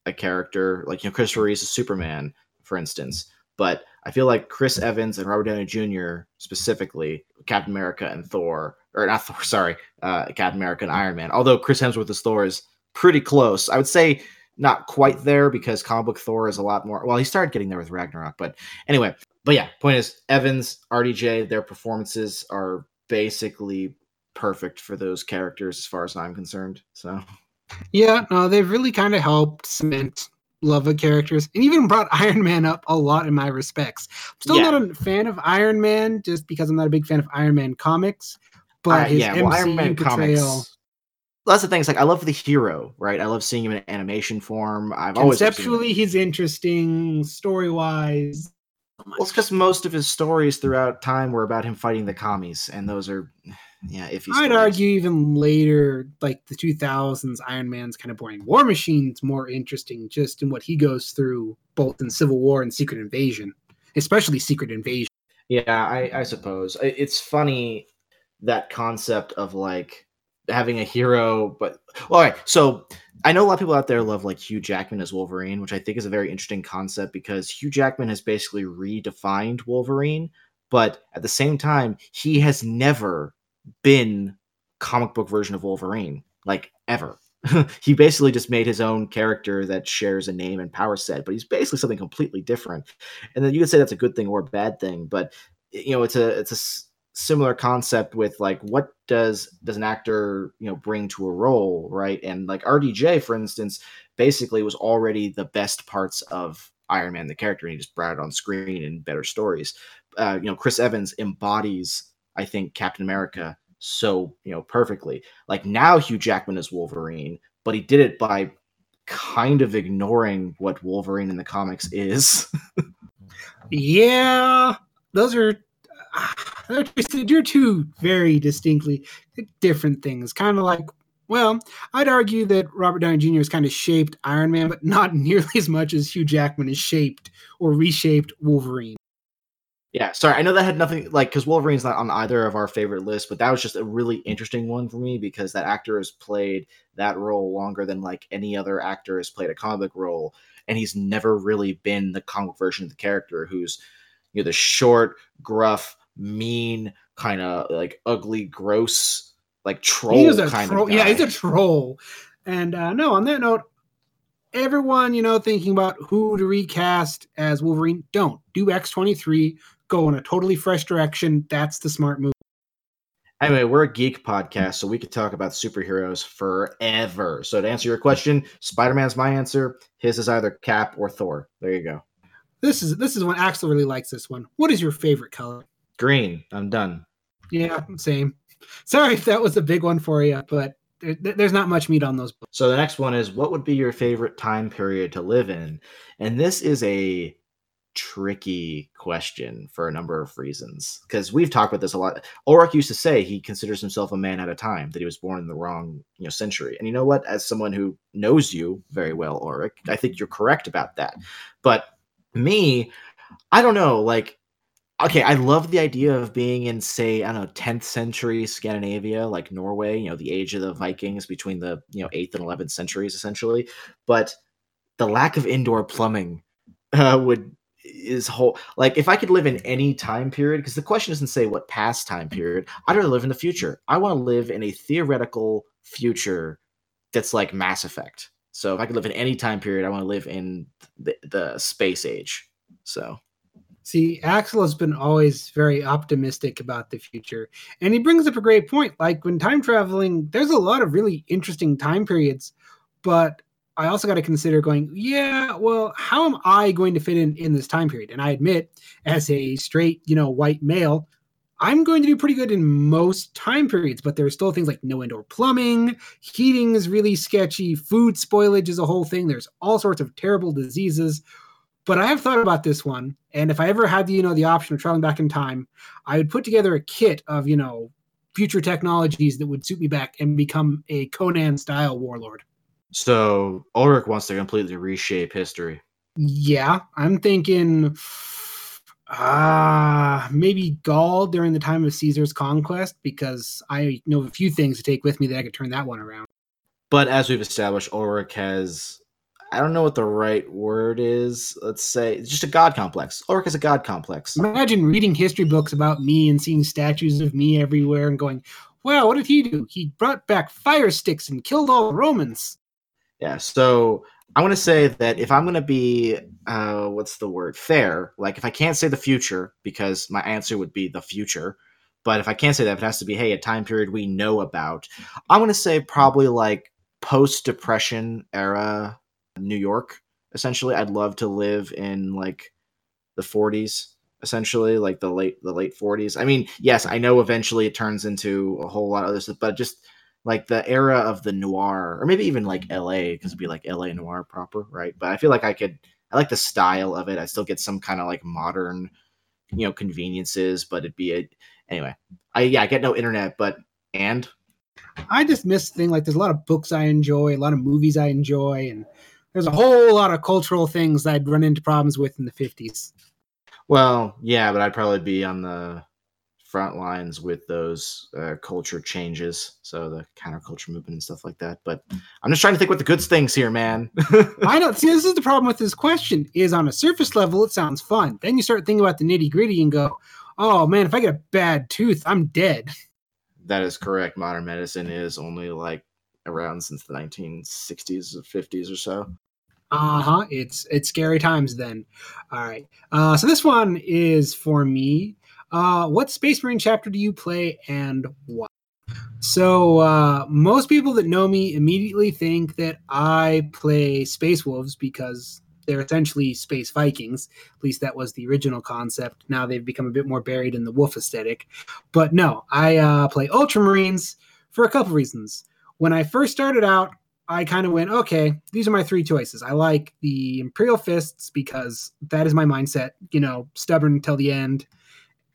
a character like you know Christopher Reeves is Superman, for instance. But I feel like Chris Evans and Robert Downey Jr. specifically, Captain America and Thor, or not Thor, sorry, uh, Captain America and Iron Man. Although Chris Hemsworth as Thor is pretty close, I would say not quite there because comic book Thor is a lot more. Well, he started getting there with Ragnarok, but anyway. But yeah, point is Evans, RDJ, their performances are basically perfect for those characters as far as I'm concerned. So yeah, no, they've really kind of helped cement love of characters and even brought *laughs* Iron Man up a lot in my respects. I'm still yeah. not a fan of Iron Man just because I'm not a big fan of Iron Man comics, but uh, his yeah, MCU well, Iron Man portrayal. Comics. Well, that's the thing. It's like I love the hero, right? I love seeing him in animation form. I've always conceptually he's interesting, story wise. well, it's because most of his stories throughout time were about him fighting the commies, and those are yeah, if I'd stories. argue even later, like the 2000s, Iron Man's kind of boring. War Machine's more interesting just in what he goes through, both in Civil War and Secret Invasion, especially Secret Invasion. Yeah, I, I suppose it's funny that concept of like having a hero, but well, all right. So I know a lot of people out there love like Hugh Jackman as Wolverine, which I think is a very interesting concept because Hugh Jackman has basically redefined Wolverine, but at the same time, he has never been comic book version of Wolverine, like ever. *laughs* he basically just made his own character that shares a name and power set, but he's basically something completely different. And then you could say that's a good thing or a bad thing, but you know, it's a it's a similar concept with like what does does an actor you know bring to a role, right? And like RDJ, for instance, basically was already the best parts of Iron Man, the character, and he just brought it on screen in better stories. Uh, you know, Chris Evans embodies I think Captain America so you know perfectly. Like now, Hugh Jackman is Wolverine, but he did it by kind of ignoring what Wolverine in the comics is. *laughs* yeah, those are *sighs* they're two very distinctly different things. Kind of like, well, I'd argue that Robert Downey Jr. has kind of shaped Iron Man, but not *laughs* nearly as much as Hugh Jackman has shaped or reshaped Wolverine. Yeah, sorry. I know that had nothing like because Wolverine's not on either of our favorite lists, but that was just a really interesting one for me because that actor has played that role longer than like any other actor has played a comic role, and he's never really been the comic version of the character who's you know the short, gruff, mean, kind of like ugly, gross, like troll kind tro- of guy. Yeah, he's a troll. And uh, no, on that note, everyone, you know, thinking about who to recast as Wolverine, don't do X23 go in a totally fresh direction. That's the smart move. Anyway, we're a geek podcast, so we could talk about superheroes forever. So to answer your question, Spider Man's my answer. His is either Cap or Thor. There you go. This is this is one Axle really likes this one. What is your favorite color? Green. I'm done. Yeah, same. Sorry if that was a big one for you, but there, there's not much meat on those. So the next one is what would be your favorite time period to live in? And this is a tricky question for a number of reasons because we've talked about this a lot. Ulric used to say he considers himself a man at a time, that he was born in the wrong you know century. And you know what? As someone who knows you very well, Ulric, I think you're correct about that. But me, I don't know. Like okay, I love the idea of being in, say, I don't know, 10th century Scandinavia, like Norway, you know, the age of the Vikings between the, you know, 8th and 11th centuries, essentially. But the lack of indoor plumbing *laughs* uh, would is whole like if i could live in any time period because the question doesn't say what past time period i'd rather live in the future. I want to live in a theoretical future that's like mass effect. So if i could live in any time period i want to live in the, the space age. So See, Axle has been always very optimistic about the future. And he brings up a great point. Like when time traveling, there's a lot of really interesting time periods, but I also got to consider going, yeah, well, how am I going to fit in in this time period? And I admit, as a straight, you know, white male, I'm going to do pretty good in most time periods, but there are still things like no indoor plumbing, heating is really sketchy, food spoilage is a whole thing. There's all sorts of terrible diseases. But I have thought about this one, and if I ever had the you know the option of traveling back in time, I would put together a kit of you know future technologies that would suit me back and become a Conan style warlord. So Ulric wants to completely reshape history. Yeah, I'm thinking ah uh, maybe Gaul during the time of Caesar's conquest because I know a few things to take with me that I could turn that one around. But as we've established, Ulric has I don't know what the right word is. Let's say it's just a god complex. Ulric is a god complex. Imagine reading history books about me and seeing statues of me everywhere and going, "Wow, what did he do? He brought back fire sticks and killed all the Romans." Yeah. So I want to say that if I'm going to be, uh, what's the word, fair, like if I can't say the future because my answer would be the future, but if I can't say that, it has to be, hey, a time period we know about. I'm going to say probably like post depression era New York. Essentially, I'd love to live in like the 40s essentially like the late the late 40s i mean yes i know eventually it turns into a whole lot of other stuff but just like the era of the noir or maybe even like la because it'd be like la noir proper right? But i feel like i could i like the style of it. I still get some kind of like modern you know conveniences but it'd be a anyway. I yeah i get no internet but and? I just miss thing like there's a lot of books i enjoy a lot of movies i enjoy and there's a whole lot of cultural things I'd run into problems with in the 50s. Well, yeah, but I'd probably be on the front lines with those uh, culture changes, so the counterculture movement and stuff like that. But I'm just trying to think what the good things here, man. *laughs* I don't see. This is the problem with this question: is on a surface level, it sounds fun. Then you start thinking about the nitty gritty and go, "Oh man, if I get a bad tooth, I'm dead." That is correct. Modern medicine is only like around since the 1960s or 50s or so. Uh huh. It's it's scary times then. All right. Uh, so this one is for me. Uh, what Space Marine chapter do you play and why? So uh, most people that know me immediately think that I play Space Wolves because they're essentially space Vikings. At least that was the original concept. Now they've become a bit more buried in the wolf aesthetic. But no, I uh, play Ultramarines for a couple reasons when I first started out, I kind of went, okay, these are my three choices. I like the Imperial Fists because that is my mindset, you know, stubborn till the end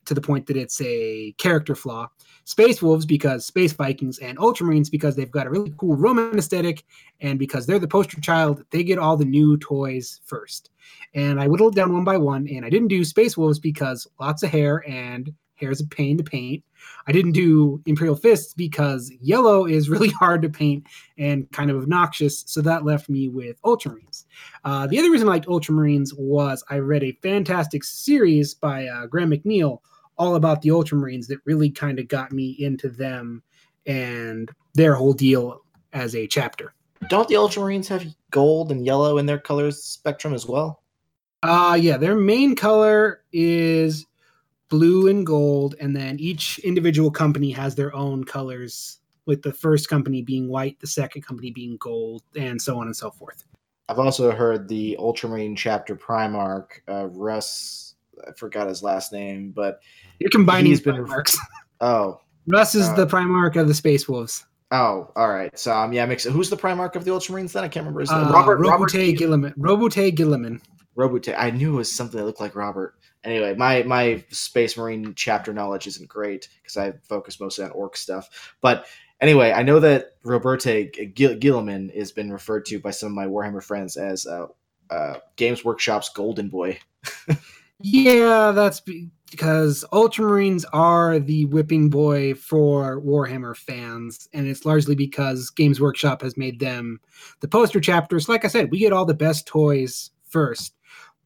to the point that it's a character flaw. Space Wolves because Space Vikings and Ultramarines because they've got a really cool Roman aesthetic and because they're the poster child, they get all the new toys first. And I whittled down one by one and I didn't do Space Wolves because lots of hair and hair's a pain to paint. I didn't do Imperial Fists because yellow is *laughs* really hard to paint and kind of obnoxious, so that left me with Ultramarines. Uh, the other reason I liked Ultramarines was I read a fantastic series by uh, Graham McNeill all about the Ultramarines that really kind of got me into them and their whole deal as a chapter. Don't the Ultramarines have gold and yellow in their colors spectrum as well? Uh yeah, their main color is blue and gold, and then each individual company has their own colors, with the first company being white, the second company being gold, and so on and so forth. I've also heard the Ultramarine chapter Primarch, uh, Russ. I forgot his last name, but You're combining He's been been- Primarchs. *laughs* oh, Russ is uh, the Primarch of the Space Wolves. oh, all right. So um, yeah, mix. Who's the Primarch of the Ultramarines? Then I can't remember his name. Uh, Robert. Roboute Robert. Guilliman. Roboute Guilliman. Roboute. I knew it was something that looked like Robert. Anyway, my my Space Marine chapter knowledge isn't great because I focus mostly on orc stuff. But anyway, I know that Roberte Gil- Guilliman has been referred to by some of my Warhammer friends as uh, uh, Games Workshop's golden boy. *laughs* Yeah, that's because Ultramarines are the whipping boy for Warhammer fans, and it's largely because Games Workshop has made them the poster chapters. Like I said, we get all the best toys first,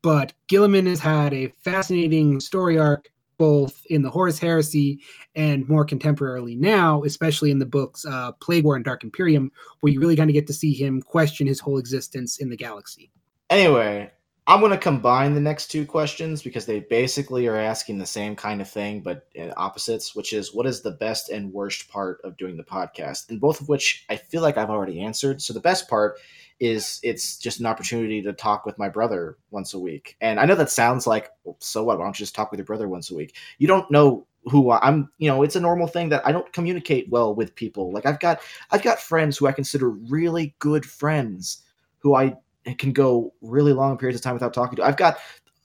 but Guilliman has had a fascinating story arc both in the Horus Heresy and more contemporarily now, especially in the books uh, Plague War and Dark Imperium, where you really kind of get to see him question his whole existence in the galaxy. Anyway, I'm going to combine the next two questions because they basically are asking the same kind of thing, but opposites, which is what is the best and worst part of doing the podcast? And both of which I feel like I've already answered. So the best part is it's just an opportunity to talk with my brother once a week. And I know that sounds like, so what? Why don't you just talk with your brother once a week? You don't know who I- I'm, you know, it's a normal thing that I don't communicate well with people. Like I've got, I've got friends who I consider really good friends who I can go really long periods of time without talking to. I've got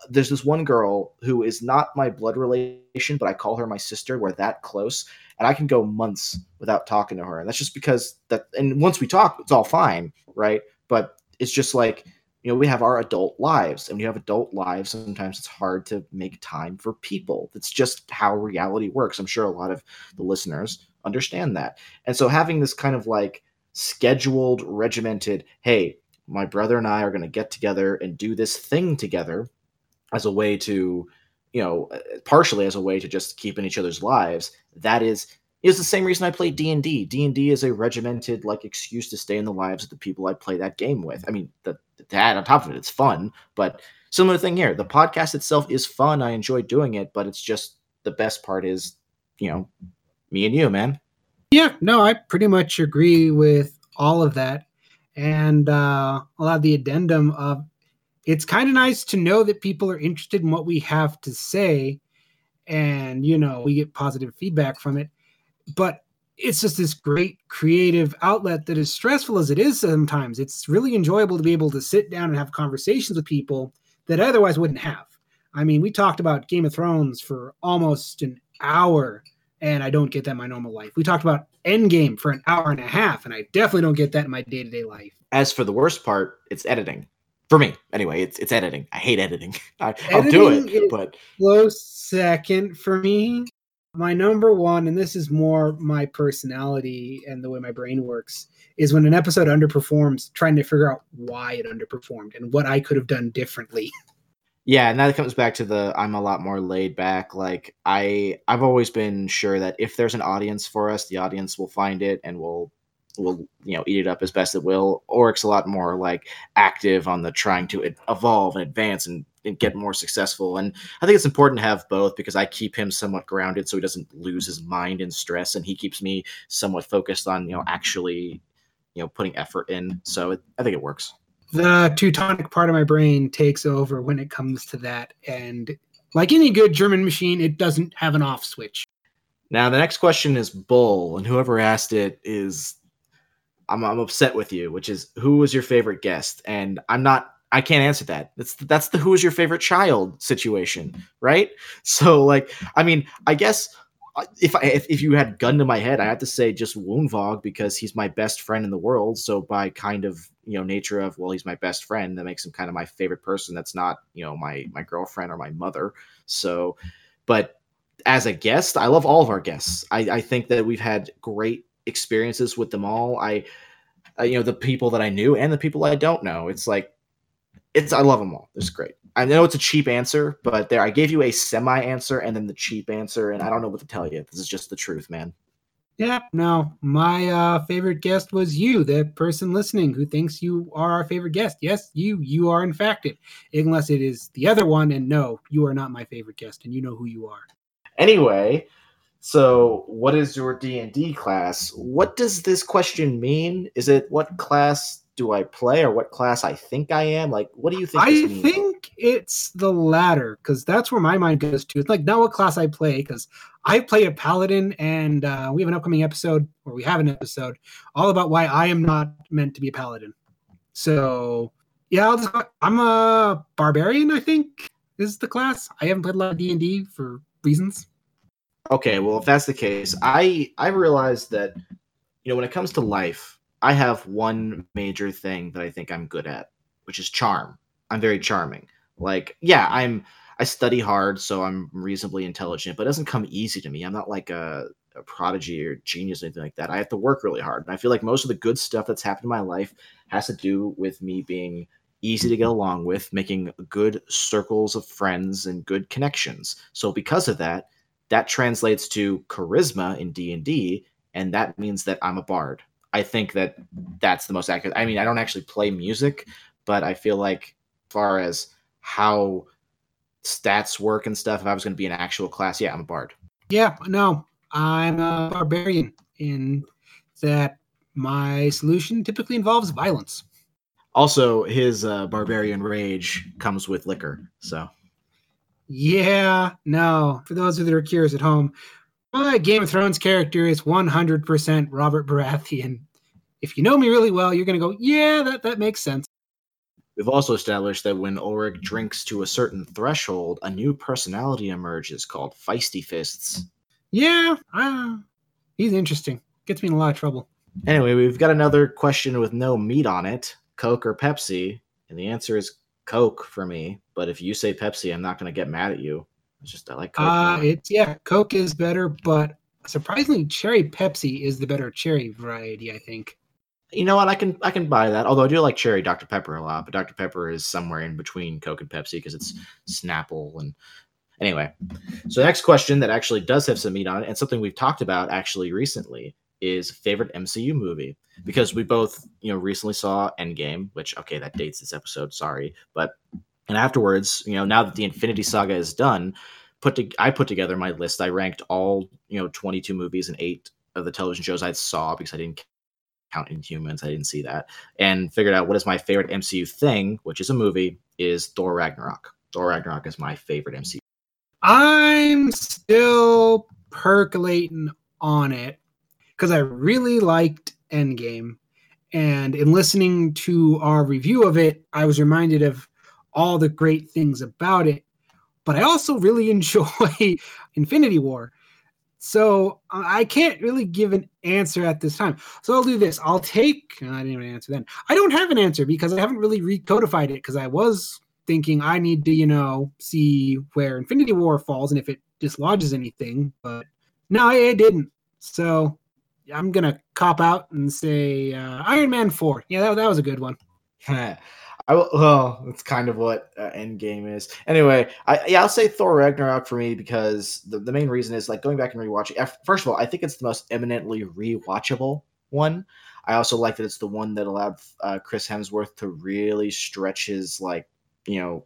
there's this one girl who is not my blood relation, but I call her my sister. We're that close, and I can go months without talking to her. And that's just because that. And once we talk, it's all fine, right? But it's just like you know we have our adult lives, and you have adult lives, sometimes it's hard to make time for people. That's just how reality works. I'm sure a lot of the listeners understand that, and so having this kind of like scheduled, regimented, hey, my brother and I are going to get together and do this thing together as a way to, you know, uh, partially as a way to just keep in each other's lives. That is is the same reason I play D and D. D and D is a regimented like excuse to stay in the lives of the people I play that game with. I mean, the, that on top of it, it's fun. But similar thing here. The podcast itself is fun. I enjoy doing it, but it's just the best part is, you know, me and you, man. Yeah, no, I pretty much agree with all of that. And uh, a lot of the addendum of it's kind of nice to know that people are interested in what we have to say. And, you know, we get positive feedback from it. But it's just this great creative outlet that, as stressful as it is sometimes, it's really enjoyable to be able to sit down and have conversations with people that I otherwise wouldn't have. I mean, we talked about Game of Thrones for almost an hour and I don't get that in my normal life. We talked about Endgame for an hour and a half, and I definitely don't get that in my day to day life. As for the worst part, it's editing. For me, anyway, it's it's editing. I hate editing. *laughs* I, I'll do it, is- but Close second for me. My number one, and this is more my personality and the way my brain works, is when an episode underperforms, trying to figure out why it underperformed and what I could have done differently. *laughs* yeah, and that comes back to the I'm a lot more laid back. Like I I've always been sure that if there's an audience for us, the audience will find it and will will you know eat it up as best it will. Ulric's a lot more like active on the trying to evolve and advance and get more successful. And I think it's important to have both because I keep him somewhat grounded so he doesn't lose his mind in stress, and he keeps me somewhat focused on you know actually you know putting effort in. So it, I think it works. The Teutonic part of my brain takes over when it comes to that. And like any good German machine, it doesn't have an off switch. Now the next question is bull, and whoever asked it is I'm I'm upset with you, which is who was your favorite guest? And I'm not I can't answer that. That's that's the who is your favorite child situation, right? So like I mean, I guess uh, if I if, if you had gun to my head, I have to say just Woonvog because he's my best friend in the world. So by kind of you know nature of well, he's my best friend, that makes him kind of my favorite person. That's not you know my my girlfriend or my mother. So, but as a guest, I love all of our guests. I, I think that we've had great experiences with them all. I, I, you know, the people that I knew and the people I don't know. It's like, it's I love them all. It's great. I know it's a cheap answer, but there I gave you a semi answer and then the cheap answer, and I don't know what to tell you. This is just the truth, man. Yeah, no, my uh, favorite guest was you, the person listening who thinks you are our favorite guest. Yes, you, you are in fact it, unless it is the other one. And no, you are not my favorite guest, and you know who you are. Anyway, so what is your D and D class? What does this question mean? Is it what class do I play or what class I think I am? Like, what do you think? I think it's the latter because that's where my mind goes to. It's like not what class I play because I play a paladin, and uh, we have an upcoming episode, or we have an episode, all about why I am not meant to be a paladin. So yeah, I'll just, I'm a barbarian. I think is the class. I haven't played a lot of D and D for reasons. Okay, well, if that's the case, I I realized that you know when it comes to life, I have one major thing that I think I'm good at, which is charm. I'm very charming. Like, yeah, I'm I study hard, so I'm reasonably intelligent, but it doesn't come easy to me. I'm not like a, a prodigy or genius or anything like that. I have to work really hard. And I feel like most of the good stuff that's happened in my life has to do with me being easy to get along with, making good circles of friends and good connections. So because of that, that translates to charisma in D&D and that means that I'm a bard. I think that that's the most accurate. I mean, I don't actually play music, but I feel like far as how stats work and stuff, if I was going to be an actual class, yeah, I'm a bard. Yeah, no, I'm a barbarian in that my solution typically involves violence. Also, his uh, barbarian rage comes with liquor, so. Yeah, no. For those that are curious at home, my Game of Thrones character is 100% Robert Baratheon. If you know me really well, you're going to go, yeah, that, that makes sense. We've also established that when Ulric drinks to a certain threshold, a new personality emerges called Feisty Fists. Yeah, uh, he's interesting. Gets me in a lot of trouble. Anyway, we've got another question with no meat on it Coke or Pepsi? And the answer is Coke for me. But if you say Pepsi, I'm not going to get mad at you. It's just I like Coke. Uh, it's yeah, Coke is better, but surprisingly, cherry Pepsi is the better cherry variety. I think. You know what? I can I can buy that. Although I do like cherry Dr Pepper a lot, but Dr Pepper is somewhere in between Coke and Pepsi because it's Snapple and anyway. So the next question that actually does have some meat on it, and something we've talked about actually recently, is favorite MCU movie because we both you know recently saw Endgame, which okay that dates this episode, sorry, but and afterwards, you know, now that the Infinity Saga is done, put to, I put together my list. I ranked all you know 22 movies and eight of the television shows I saw because I didn't count Inhumans. I didn't see that, and figured out what is my favorite MCU thing, which is a movie, is Thor Ragnarok. Thor Ragnarok is my favorite MCU. I'm still percolating on it because I really liked Endgame. And in listening to our review of it, I was reminded of all the great things about it. But I also really *laughs* enjoy Infinity War. So I can't really give an answer at this time. So I'll do this. I'll take. I didn't even answer then. I don't have an answer because I haven't really recodified it because I was thinking I need to, you know, see where Infinity War falls and if it dislodges anything. But no, it didn't. So I'm gonna cop out and say uh, Iron Man Four. Yeah, that, that was a good one. *laughs* I will, well, that's kind of what uh, Endgame is. Anyway, I yeah, I'll say Thor Ragnarok for me because the, the main reason is like going back and rewatching. First of all, I think it's the most eminently rewatchable one. I also like that it's the one that allowed uh, Chris Hemsworth to really stretch his like you know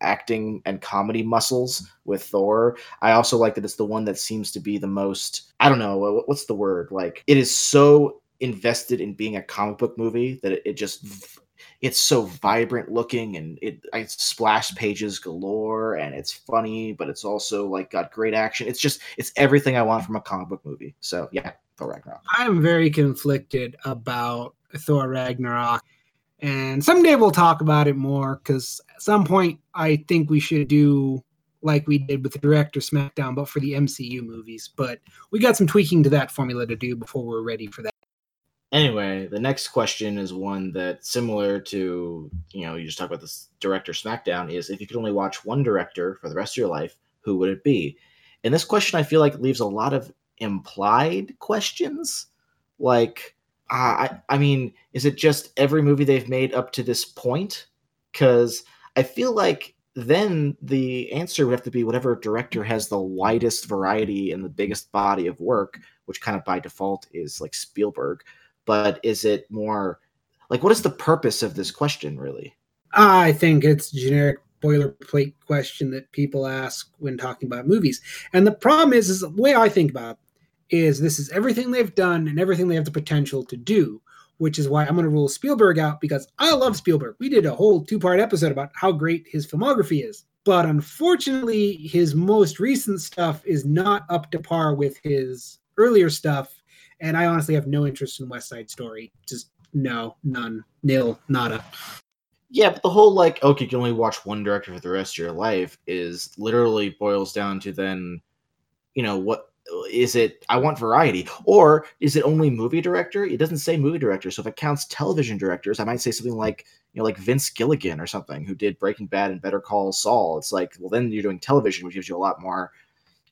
acting and comedy muscles with Thor. I also like that it's the one that seems to be the most I don't know what's the word like it is so invested in being a comic book movie that it, it just it's so vibrant looking and it it's splash pages galore and it's funny but it's also like got great action it's just it's everything i want from a comic book movie so yeah thor ragnarok i'm very conflicted about thor ragnarok and someday we'll talk about it more because at some point I think we should do like we did with the director SmackDown, but for the MCU movies. But we got some tweaking to that formula to do before we're ready for that. Anyway, the next question is one that similar to you know you just talked about this director SmackDown is if you could only watch one director for the rest of your life, who would it be? And this question I feel like leaves a lot of implied questions, like uh, I I mean, is it just every movie they've made up to this point? Because I feel like then the answer would have to be whatever director has the widest variety and the biggest body of work, which kind of by default is like Spielberg. But is it more like what is the purpose of this question really? I think it's generic boilerplate question that people ask when talking about movies. And the problem is, is the way I think about it is this is everything they've done and everything they have the potential to do. which is why I'm going to rule Spielberg out because I love Spielberg. We did a whole two part episode about how great his filmography is. But unfortunately, his most recent stuff is not up to par with his earlier stuff. And I honestly have no interest in West Side Story. Just no, none, nil, nada. Yeah, but the whole like, okay, you can only watch one director for the rest of your life is literally boils down to then, you know, what is it I want variety or is it only movie director? It doesn't say movie director. So if it counts television directors, I might say something like, you know, like Vince Gilligan or something who did Breaking Bad and Better Call Saul. It's like, well then you're doing television which gives you a lot more,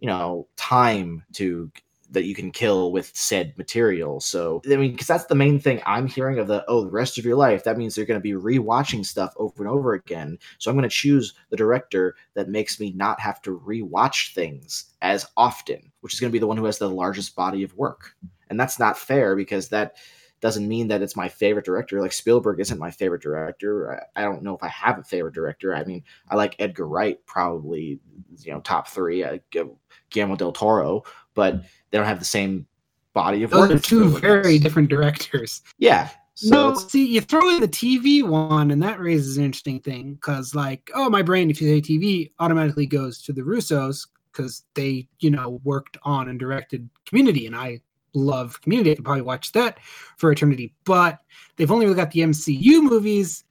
you know, time to that you can kill with said material. So I mean, because that's the main thing I'm hearing of the oh, the rest of your life. That means you're going to be rewatching stuff over and over again. So I'm going to choose the director that makes me not have to rewatch things as often, which is going to be the one who has the largest body of work. And that's not fair because that doesn't mean that it's my favorite director. Like Spielberg isn't my favorite director. I, I don't know if I have a favorite director. I mean, I like Edgar Wright, probably you know top three. Uh, I give Guillermo del Toro, but they don't have the same body of work. Those are two very different directors. Yeah. So no, see, you throw in the TV one, and that raises an interesting thing because, like, oh, my brain, if you say TV, automatically goes to the Russos because they, you know, worked on and directed Community, and I love Community. I could probably watch that for eternity. But they've only really got the MCU movies.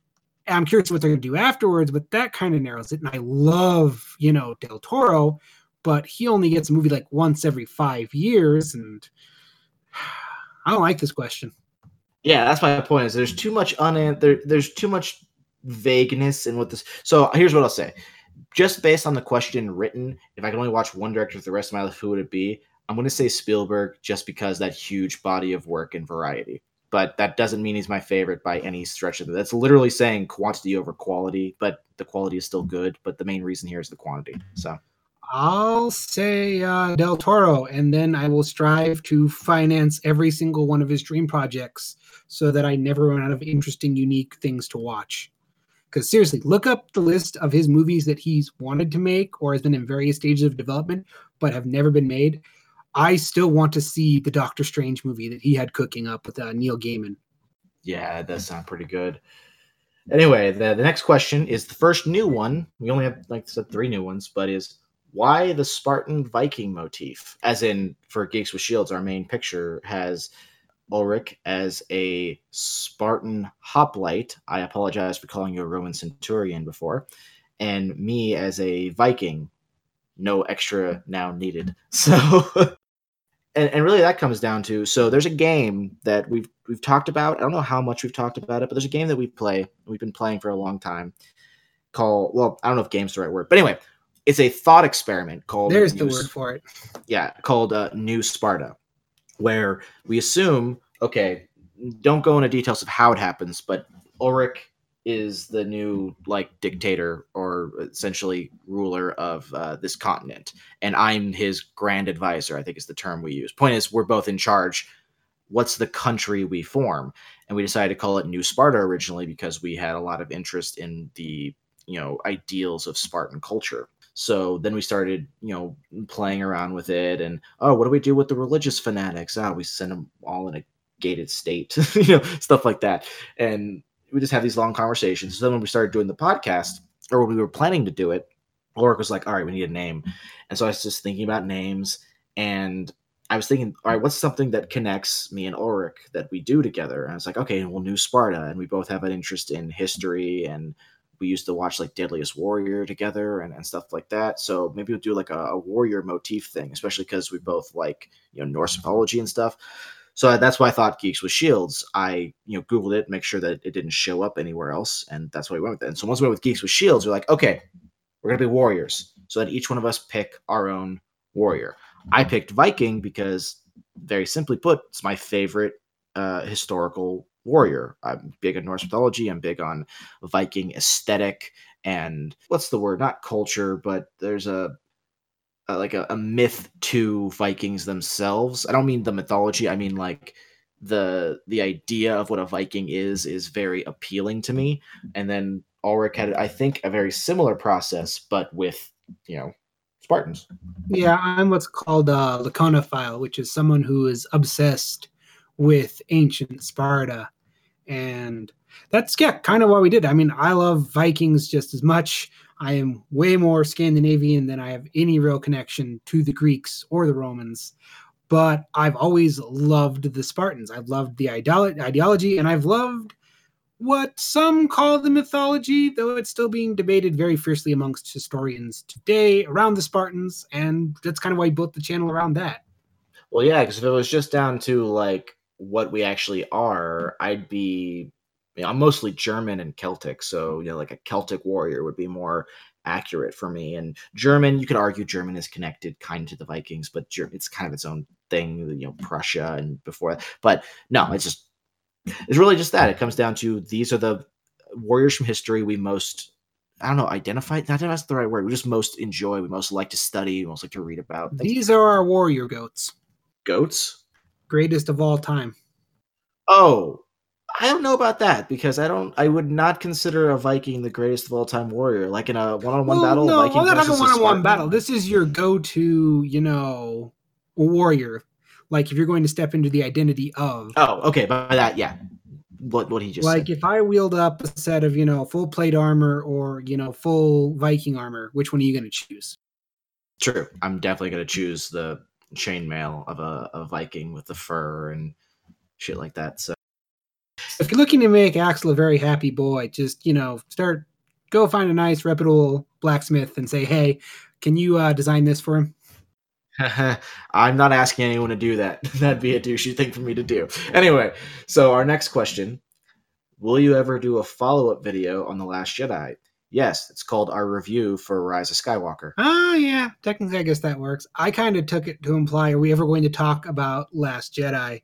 I'm curious what they're going to do afterwards, but that kind of narrows it. And I love, you know, Del Toro, but he only gets a movie like once every five years, and *sighs* I don't like this question. Yeah, that's my point. Is there's too much un there, there's too much vagueness in what this. So here's what I'll say. Just based on the question written, if I could only watch one director for the rest of my life, who would it be? I'm going to say Spielberg, just because that huge body of work and variety. But that doesn't mean he's my favorite by any stretch of it. That's literally saying quantity over quality, but the quality is still good. But the main reason here is the quantity. So I'll say uh, Del Toro, and then I will strive to finance every single one of his dream projects so that I never run out of interesting, unique things to watch. Because seriously, look up the list of his movies that he's wanted to make or has been in various stages of development but have never been made. I still want to see the Doctor Strange movie that he had cooking up with uh, Neil Gaiman. Yeah, that does sound pretty good. Anyway, the, the next question is the first new one. We only have, like I said, three new ones, but is why the Spartan Viking motif? As in, for Geeks with Shields, our main picture has Ulric as a Spartan hoplite. I apologize for calling you a Roman centurion before. And me as a Viking. No extra now needed. *laughs* So, and, and really that comes down to so there's a game that we've we've talked about. I don't know how much we've talked about it, but there's a game that we play. We've been playing for a long time. Call well, I don't know if game's the right word, but anyway, it's a thought experiment called there's New, the word for it. Yeah called uh, new sparta where we assume okay don't go into details of how it happens but ulric is the new like dictator or essentially ruler of uh, this continent. And i'm his grand advisor i think is the term we use. Point is we're both in charge. What's the country we form? And we decided to call it new sparta originally because we had a lot of interest in the you know ideals of spartan culture so then we started, you know, playing around with it, and oh, what do we do with the religious fanatics? Ah, oh, we send them all in a gated state, *laughs* you know, stuff like that, and we just have these long conversations. So then when we started doing the podcast, or when we were planning to do it, Ulric was like, "All right, we need a name," and so I was just thinking about names, and I was thinking, all right, what's something that connects me and Ulric that we do together? And I was like, okay, well, New Sparta, and we both have an interest in history and we used to watch like Deadliest Warrior together and, and stuff like that. So maybe we'll do like a, a warrior motif thing, especially because we both like you know Norse mythology and stuff. So that's why I thought Geeks with Shields. I you know Googled it, make sure that it didn't show up anywhere else, and that's why we went with it. And so once we went with Geeks with Shields, we're like, okay, we're gonna be warriors. So that each one of us pick our own warrior. I picked Viking because, very simply put, it's my favorite uh, historical warrior. I'm big on Norse mythology. I'm big on Viking aesthetic and what's the word? Not culture, but there's a, a like a, a, myth to Vikings themselves. I don't mean the mythology. I mean like the the idea of what a Viking is is very appealing to me. And then Ulric had, I think, a very similar process, but with you know Spartans. Yeah, I'm what's called a laconophile, which is someone who is obsessed with ancient Sparta And that's yeah, kind of what we did. I mean, I love Vikings just as much. I am way more Scandinavian than I have any real connection to the Greeks or the Romans. But I've always loved the Spartans. I've loved the ideology, and I've loved what some call the mythology, though it's still being debated very fiercely amongst historians today around the Spartans, and that's kind of why I built the channel around that. Well, yeah, because if it was just down to like what we actually are, I'd be. You know, I'm mostly German and Celtic, so mm-hmm. you know, like a Celtic warrior would be more accurate for me. And German, you could argue German is connected kind of to the Vikings, but it's kind of its own thing. You know, mm-hmm. Prussia and before. But no, it's just it's really just that. It comes down to these are the warriors from history we most I don't know, identify. Not that's the right word. We just most enjoy. We most like to study. We most like to read about. These are our warrior goats. Goats, greatest of all time. Oh, I don't know about that because I don't. I would not consider a Viking the greatest of all time warrior. Like in a one-on-one well, battle. No, Viking I'm not talking one-on-one battle. This is your go-to. You know, warrior like if you're going to step into the identity of oh okay by that yeah what what he just like said. if i wheeled up a set of you know full plate armor or you know full viking armor which one are you going to choose true i'm definitely going to choose the chainmail of a, a viking with the fur and shit like that so if you're looking to make axle a very happy boy just you know start go find a nice reputable blacksmith and say hey can you uh, design this for him *laughs* I'm not asking anyone to do that. *laughs* That'd be a douchey thing for me to do. Anyway, so our next question Will you ever do a follow up video on The Last Jedi? Yes, it's called our review for Rise of Skywalker. Oh, yeah. Technically, I guess that works. I kind of took it to imply are we ever going to talk about Last Jedi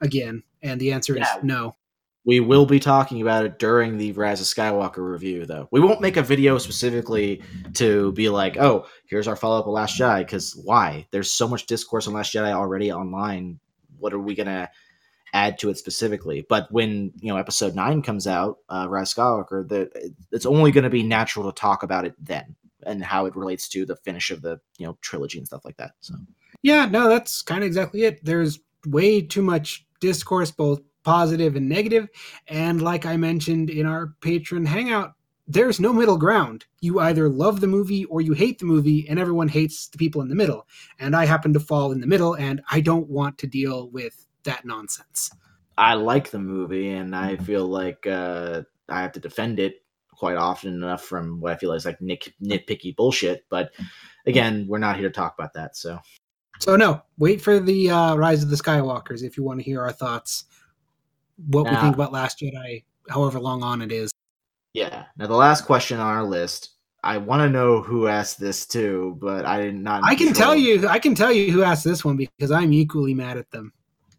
again? And the answer yeah. is no. We will be talking about it during the Rise of Skywalker review, though. We won't make a video specifically to be like, oh, here's our follow up of Last Jedi, because why? There's so much discourse on Last Jedi already online. What are we going to add to it specifically? But when, you know, episode nine comes out, uh, Rise Skywalker, the, it's only going to be natural to talk about it then and how it relates to the finish of the, you know, trilogy and stuff like that. So, yeah, no, that's kind of exactly it. There's way too much discourse, both positive and negative. And like I mentioned in our Patreon hangout, there's no middle ground. You either love the movie or you hate the movie, and everyone hates the people in the middle. And I happen to fall in the middle, and I don't want to deal with that nonsense. I like the movie, and I feel like uh, I have to defend it quite often enough from what I feel is like nick, nitpicky bullshit. But again, we're not here to talk about that. So, so no, wait for the uh, Rise of the Skywalkers if you want to hear our thoughts what now, we think about Last Jedi, however long on it is. Yeah. Now the last question on our list. I want to know who asked this too, but I did not. I can tell you. I can tell you who asked this one because I'm equally mad at them.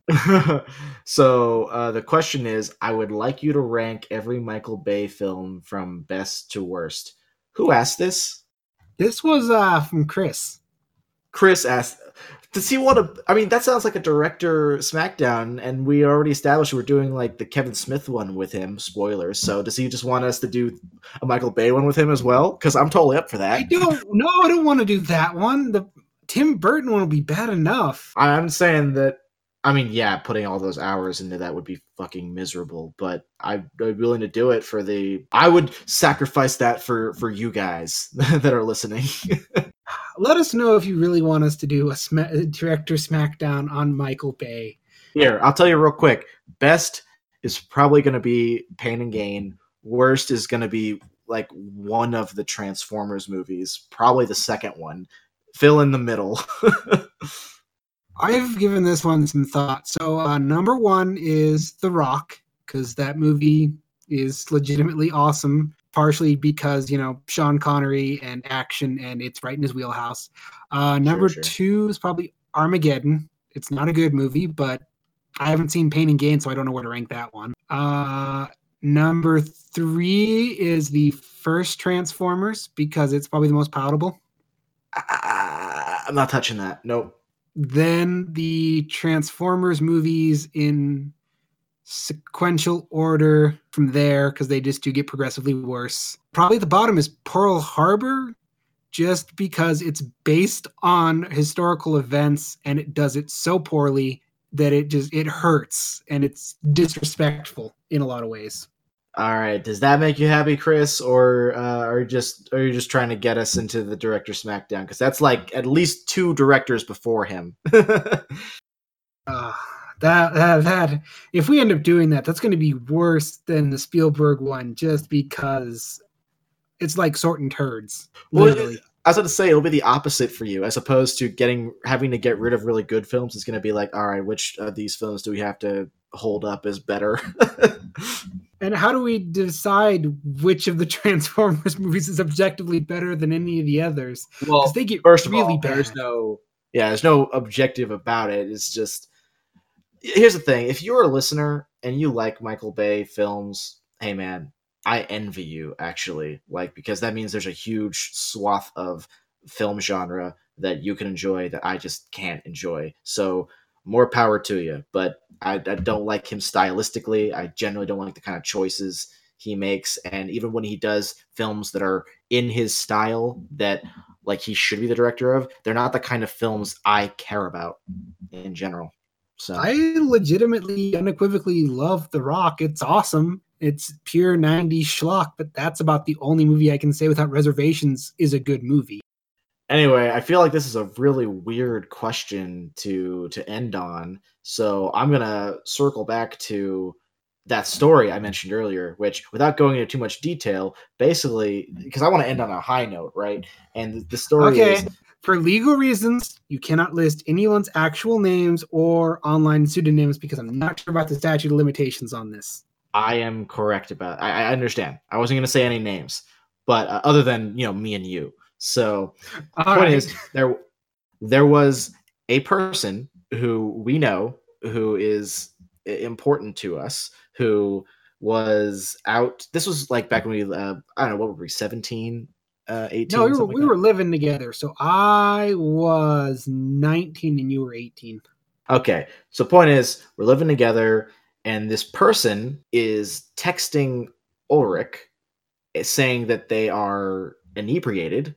*laughs* so uh, the question is: I would like you to rank every Michael Bay film from best to worst. Who asked this? This was uh, from Chris. Chris asked does he want to? I mean, that sounds like a director SmackDown, and we already established we're doing like the Kevin Smith one with him. Spoilers. So does he just want us to do a Michael Bay one with him as well? Because I'm totally up for that. I don't. No, I don't want to do that one. The Tim Burton one will be bad enough. I'm saying that. I mean, yeah, putting all those hours into that would be fucking miserable. But I'd be willing to do it for the. I would sacrifice that for for you guys *laughs* that are listening. *sighs* let us know if you really want us to do a sm- uh, director smackdown on Michael Bay. Here, I'll tell you real quick. Best is probably going to be Pain and Gain. Worst is going to be like one of the Transformers movies, probably the second one. Fill in the middle. *laughs* I've given this one some thought. So, uh, number one is The Rock, because that movie is legitimately awesome partially because you know Sean Connery and action, and it's right in his wheelhouse. Uh, number sure, sure. two is probably Armageddon. It's not a good movie, but I haven't seen Pain and Gain, so I don't know where to rank that one. Uh, number three is the first Transformers because it's probably the most palatable. Uh, I'm not touching that. Nope. Then the Transformers movies in sequential order from there because they just do get progressively worse. Probably the bottom is Pearl Harbor, just because it's based on historical events and it does it so poorly that it just it hurts and it's disrespectful in a lot of ways. All right. Does that make you happy, Chris, or uh, are you just are you just trying to get us into the director SmackDown? Because that's like at least two directors before him. uh, *laughs* that, that that if we end up doing that, that's going to be worse than the Spielberg one, just because it's like sorting turds. Literally. Well, I was going to say it'll be the opposite for you, as opposed to getting having to get rid of really good films. It's going to be like, all right, which of these films do we have to hold up as better? *laughs* and how do we decide which of the *laughs* Transformers movies is objectively better than any of the others? Well, they get first of really all, bad. there's no yeah, there's no objective about it. It's just here's the thing: if you're a listener and you like Michael Bay films, hey man, I envy you actually, like because that means there's a huge swath of film genre that you can enjoy that I just can't enjoy. So more power to you. But I, I don't like him stylistically. I generally don't like the kind of choices he makes, and even when he does films that are in his style that like he should be the director of, they're not the kind of films I care about in general. So I legitimately, unequivocally love The Rock. It's awesome. It's pure 90s schlock, but that's about the only movie I can say without reservations is a good movie. Anyway, I feel like this is a really weird question to to end on. So I'm gonna circle back to that story I mentioned earlier, which without going into too much detail, basically because I want to end on a high note, right? And the story okay. is For legal reasons, you cannot list anyone's actual names or online pseudonyms because I'm not sure about the statute of limitations on this. I am correct about. I, I understand. I wasn't going to say any names, but uh, other than you know me and you. So All point right. is *laughs* there there was a person who we know who is important to us who was out. This was like back when we uh, I don't know what were we 17, uh, 18. no, we were, like we that? were living together. So I was 19 and you were 18. Okay. So point is, we're living together, and this person is texting Ulric eh, saying that they are inebriated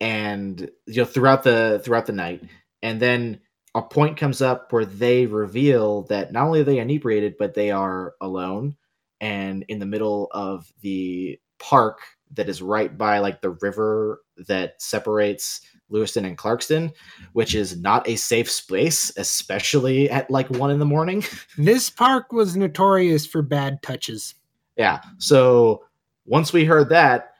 and you know throughout the throughout the night and then a point comes up where they reveal that not only are they inebriated but they are alone and in the middle of the park that is right by like the river that separates Lewiston and Clarkston, which is not a safe space, especially at like one in the morning. *laughs* This park was notorious for bad touches. Yeah. So once we heard that,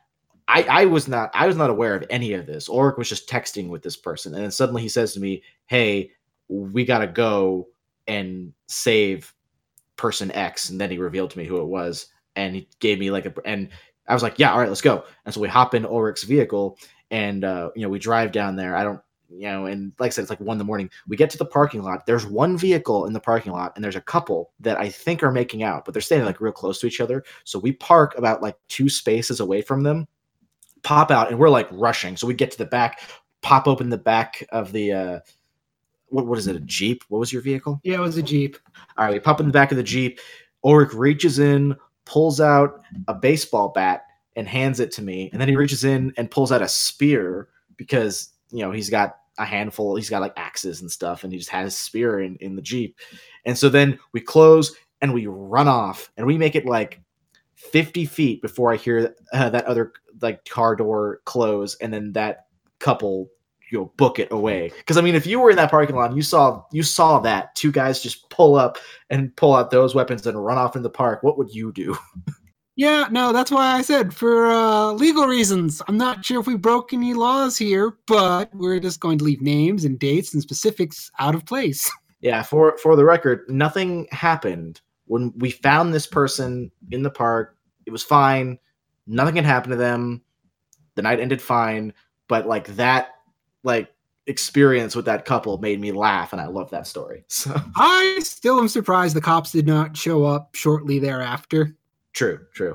I, I was not I was not aware of any of this. Ulric was just texting with this person, and then suddenly he says to me, "Hey, we gotta go and save person X." And then he revealed to me who it was, and he gave me like a and I was like, "Yeah, all right, let's go." And so we hop in Ulric's vehicle, and uh, you know we drive down there. I don't you know, and like I said, it's like one in the morning. We get to the parking lot. There's one vehicle in the parking lot, and there's a couple that I think are making out, but they're standing like real close to each other. So we park about like two spaces away from them, pop out, and we're like rushing. So we get to the back, pop open the back of the uh what what is it, a Jeep? What was your vehicle? Yeah, it was a Jeep. All right, we pop in the back of the Jeep. Ulric reaches in, pulls out a baseball bat, and hands it to me. And then he reaches in and pulls out a spear because, you know, he's got a handful, he's got like axes and stuff, and he just has his spear in, in the Jeep. And so then we close and we run off, and we make it like 50 feet before I hear uh, that other like car door close, and then that couple you know book it away because i mean if you were in that parking lot and you saw you saw that two guys just pull up and pull out those weapons and run off in the park what would you do *laughs* Yeah, no, that's why I said for uh, legal reasons. I'm not sure if we broke any laws here, but we're just going to leave names and dates and specifics out of place. *laughs* yeah for for the record nothing happened when we found this person in the park it was fine nothing can happen to them the night ended fine but like that like experience with that couple made me laugh and i love that story *laughs* so I still am surprised the cops did not show up shortly thereafter. True, true.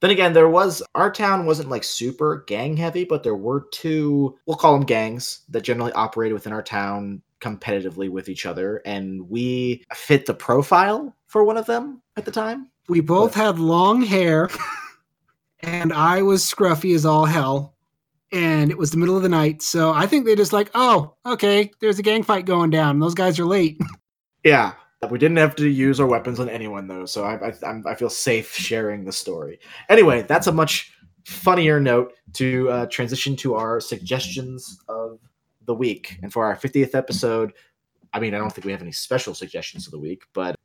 Then again, there was our town wasn't like super gang heavy, but there were two, we'll call them gangs that generally operated within our town competitively with each other, and we fit the profile for one of them at the time. We both What? had long hair, *laughs* and I was scruffy as all hell. And it was the middle of the night, so I think they just like, oh, okay, there's a gang fight going down. Those guys are late. *laughs* Yeah, We didn't have to use our weapons on anyone though, so I I, I'm, I feel safe sharing the story. Anyway, that's a much funnier note to uh, transition to our suggestions of the week. And for our 50th episode, I mean, I don't think we have any special suggestions of the week, but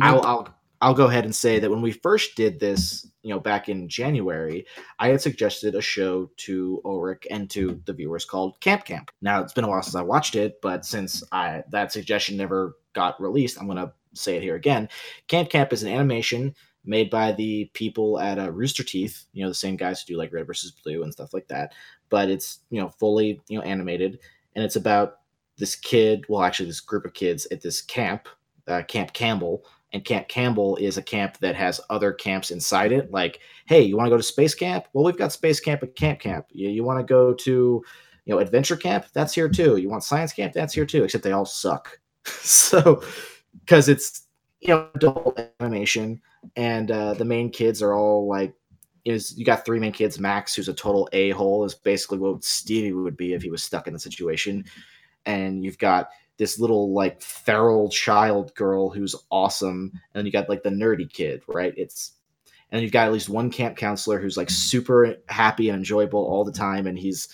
I'll, I'll I'll go ahead and say that when we first did this, you know, back in January, I had suggested a show to Ulric and to the viewers called Camp Camp. Now it's been a while since I watched it, but since I that suggestion never got released, I'm gonna say it here again. Camp Camp is an animation made by the people at uh, Rooster Teeth, you know, the same guys who do like Red versus Blue and stuff like that. But it's you know fully you know animated, and it's about this kid, well, actually this group of kids at this camp, uh, Camp Campbell, and Camp Campbell is a camp that has other camps inside it. Like, hey, you want to go to space camp? Well, we've got space camp at Camp Camp. You, you want to go to, you know, adventure camp? That's here too. You want science camp? That's here too. Except they all suck. *laughs* so, because it's you know adult animation, and uh, the main kids are all like, is you got three main kids. Max, who's a total a hole, is basically what Stevie would be if he was stuck in the situation, and you've got this little like feral child girl who's awesome, and then you got like the nerdy kid, right? It's and you've got at least one camp counselor who's like super happy and enjoyable all the time, and he's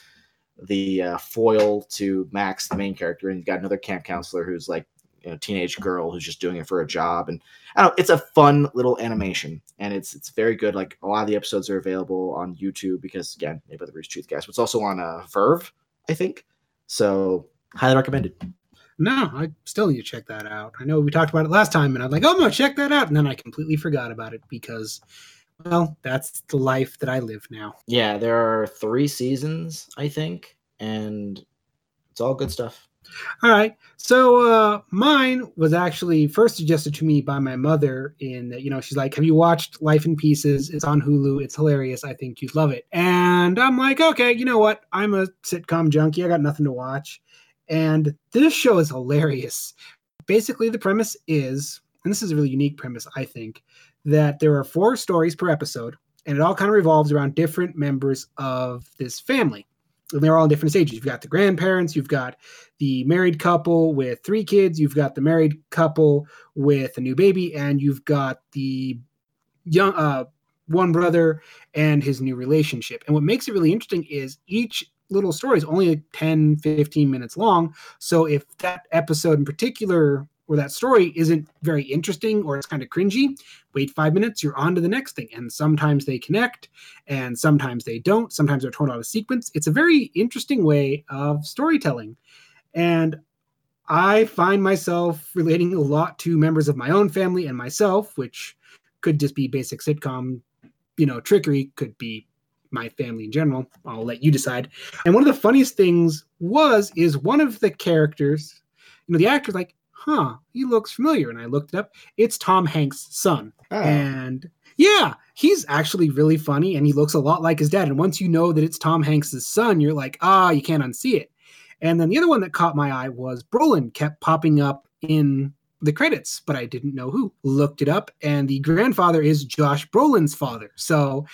the uh, foil to Max, the main character, and you've got another camp counselor who's like you know teenage girl who's just doing it for a job, and I don't know, it's a fun little animation, and it's it's very good. Like a lot of the episodes are available on YouTube because again, made by the Rooster Teeth guys, but it's also on uh, VRV, I think. So highly recommended. No, I still need to check that out. I know we talked about it last time, and I'm like, oh no, check that out, and then I completely forgot about it because, well, that's the life that I live now. Yeah, there are three seasons, I think, and it's all good stuff. All right, so uh, mine was actually first suggested to me by my mother. In that, you know, she's like, "Have you watched Life in Pieces? It's on Hulu. It's hilarious. I think you'd love it." And I'm like, "Okay, you know what? I'm a sitcom junkie. I got nothing to watch." And this show is hilarious. Basically, the premise is, and this is a really unique premise, I think, that there are four stories per episode, and it all kind of revolves around different members of this family. And they're all in different stages. You've got the grandparents, you've got the married couple with three kids, you've got the married couple with a new baby, and you've got the young uh, one brother and his new relationship. And what makes it really interesting is each little story is only like 10, 15 minutes long. So if that episode in particular or that story isn't very interesting or it's kind of cringy, wait five minutes, you're on to the next thing. And sometimes they connect and sometimes they don't. Sometimes they're torn out of sequence. It's a very interesting way of storytelling. And I find myself relating a lot to members of my own family and myself, which could just be basic sitcom, you know, trickery, could be my family in general. I'll let you decide. And one of the funniest things was is one of the characters, you know, the actor's like, huh, he looks familiar. And I looked it up. It's Tom Hanks' son. Oh. And yeah, he's actually really funny and he looks a lot like his dad. And once you know that it's Tom Hanks' son, you're like, ah, you can't unsee it. And then the other one that caught my eye was Brolin kept popping up in the credits, but I didn't know who. Looked it up, and the grandfather is Josh Brolin's father. So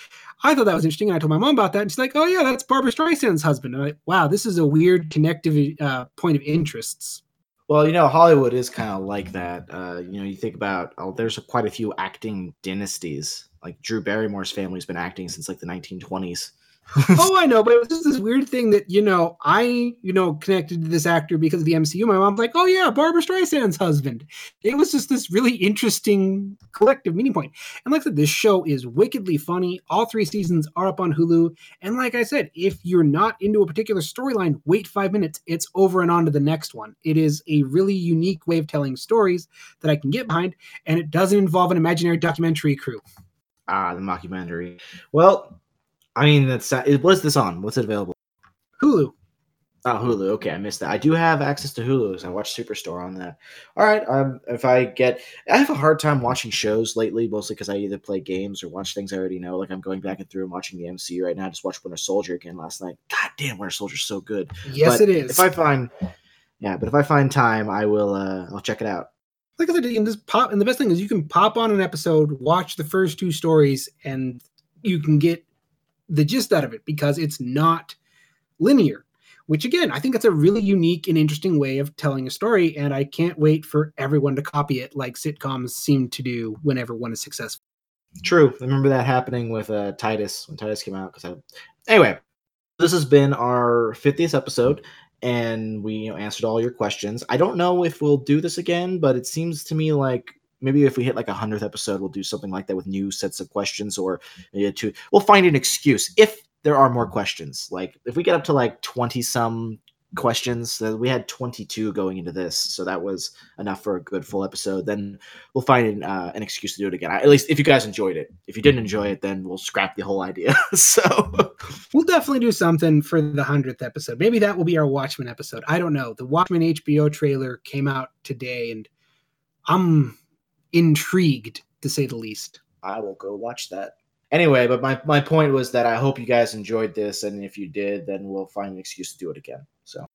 I thought that was interesting. And I told my mom about that, and she's like, "Oh yeah, that's Barbra Streisand's husband." And I'm like, "Wow, this is a weird connective uh, point of interests." Well, you know, Hollywood is kind of like that. Uh, you know, you think about oh, there's quite a few acting dynasties. Like Drew Barrymore's family's been acting since like the 1920s. *laughs* oh, I know, but it was just this weird thing that you know I you know connected to this actor because of the MCU. My mom's like, "Oh yeah, Barbra Streisand's husband." It was just this really interesting collective meaning point. And like I said, this show is wickedly funny. All three seasons are up on Hulu. And like I said, if you're not into a particular storyline, wait five minutes. It's over and on to the next one. It is a really unique way of telling stories that I can get behind, and it doesn't involve an imaginary documentary crew. Ah, the mockumentary. Well, I mean, that's it. what's this on? What's it available? Hulu. Oh, Hulu. Okay, I missed that. I do have access to Hulu, so I watch Superstore on that. All right. Um, if I get, I have a hard time watching shows lately, mostly because I either play games or watch things I already know. Like I'm going back and through and watching the MCU right now. I just watched Winter Soldier again last night. God damn, Winter Soldier's so good. Yes, but it is. If I find, yeah, but if I find time, I will. uh I'll check it out. Like I said, you can just pop, and the best thing is you can pop on an episode, watch the first two stories, and you can get the gist out of it because it's not linear. which again, I think it's a really unique and interesting way of telling a story. And I can't wait for everyone to copy it like sitcoms seem to do whenever one is successful. True. I remember that happening with uh, Titus when Titus came out. Because I... anyway, this has been our 50th episode, and we you know, answered all your questions. I don't know if we'll do this again, but it seems to me like maybe if we hit like a hundredth episode, we'll do something like that with new sets of questions, or two. We'll find an excuse if there are more questions. Like if we get up to like twenty some questions. We had 22 going into this, so that was enough for a good full episode. Then we'll find uh, an excuse to do it again. At least if you guys enjoyed it. If you didn't enjoy it, then we'll scrap the whole idea. *laughs* so we'll definitely do something for the hundredth episode. Maybe that will be our Watchmen episode. I don't know. The Watchmen HBO trailer came out today, and I'm intrigued to say the least. I will go watch that. Anyway, but my, my point was that I hope you guys enjoyed this, and if you did, then we'll find an excuse to do it again. So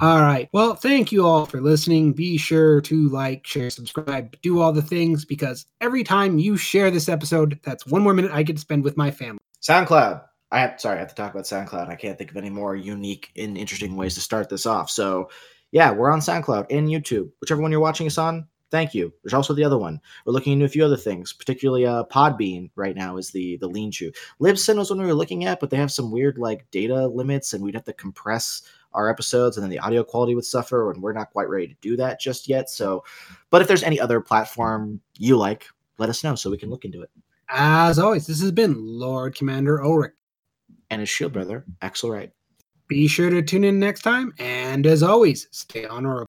all right. Well, thank you all for listening. Be sure to like, share, subscribe, do all the things because every time you share this episode, that's one more minute I get to spend with my family. SoundCloud. I have sorry, I have to talk about SoundCloud. I can't think of any more unique and interesting ways to start this off. So yeah, we're on SoundCloud and YouTube. Whichever one you're watching us on, thank you. There's also the other one. We're looking into a few other things, particularly uh, Podbean right now is the the lean to. Libsyn was one we were looking at, but they have some weird like data limits, and we'd have to compress our episodes and then the audio quality would suffer and we're not quite ready to do that just yet so but if there's any other platform you like let us know so we can look into it as always this has been lord commander ulric and his shield brother axle wright be sure to tune in next time and as always stay honorable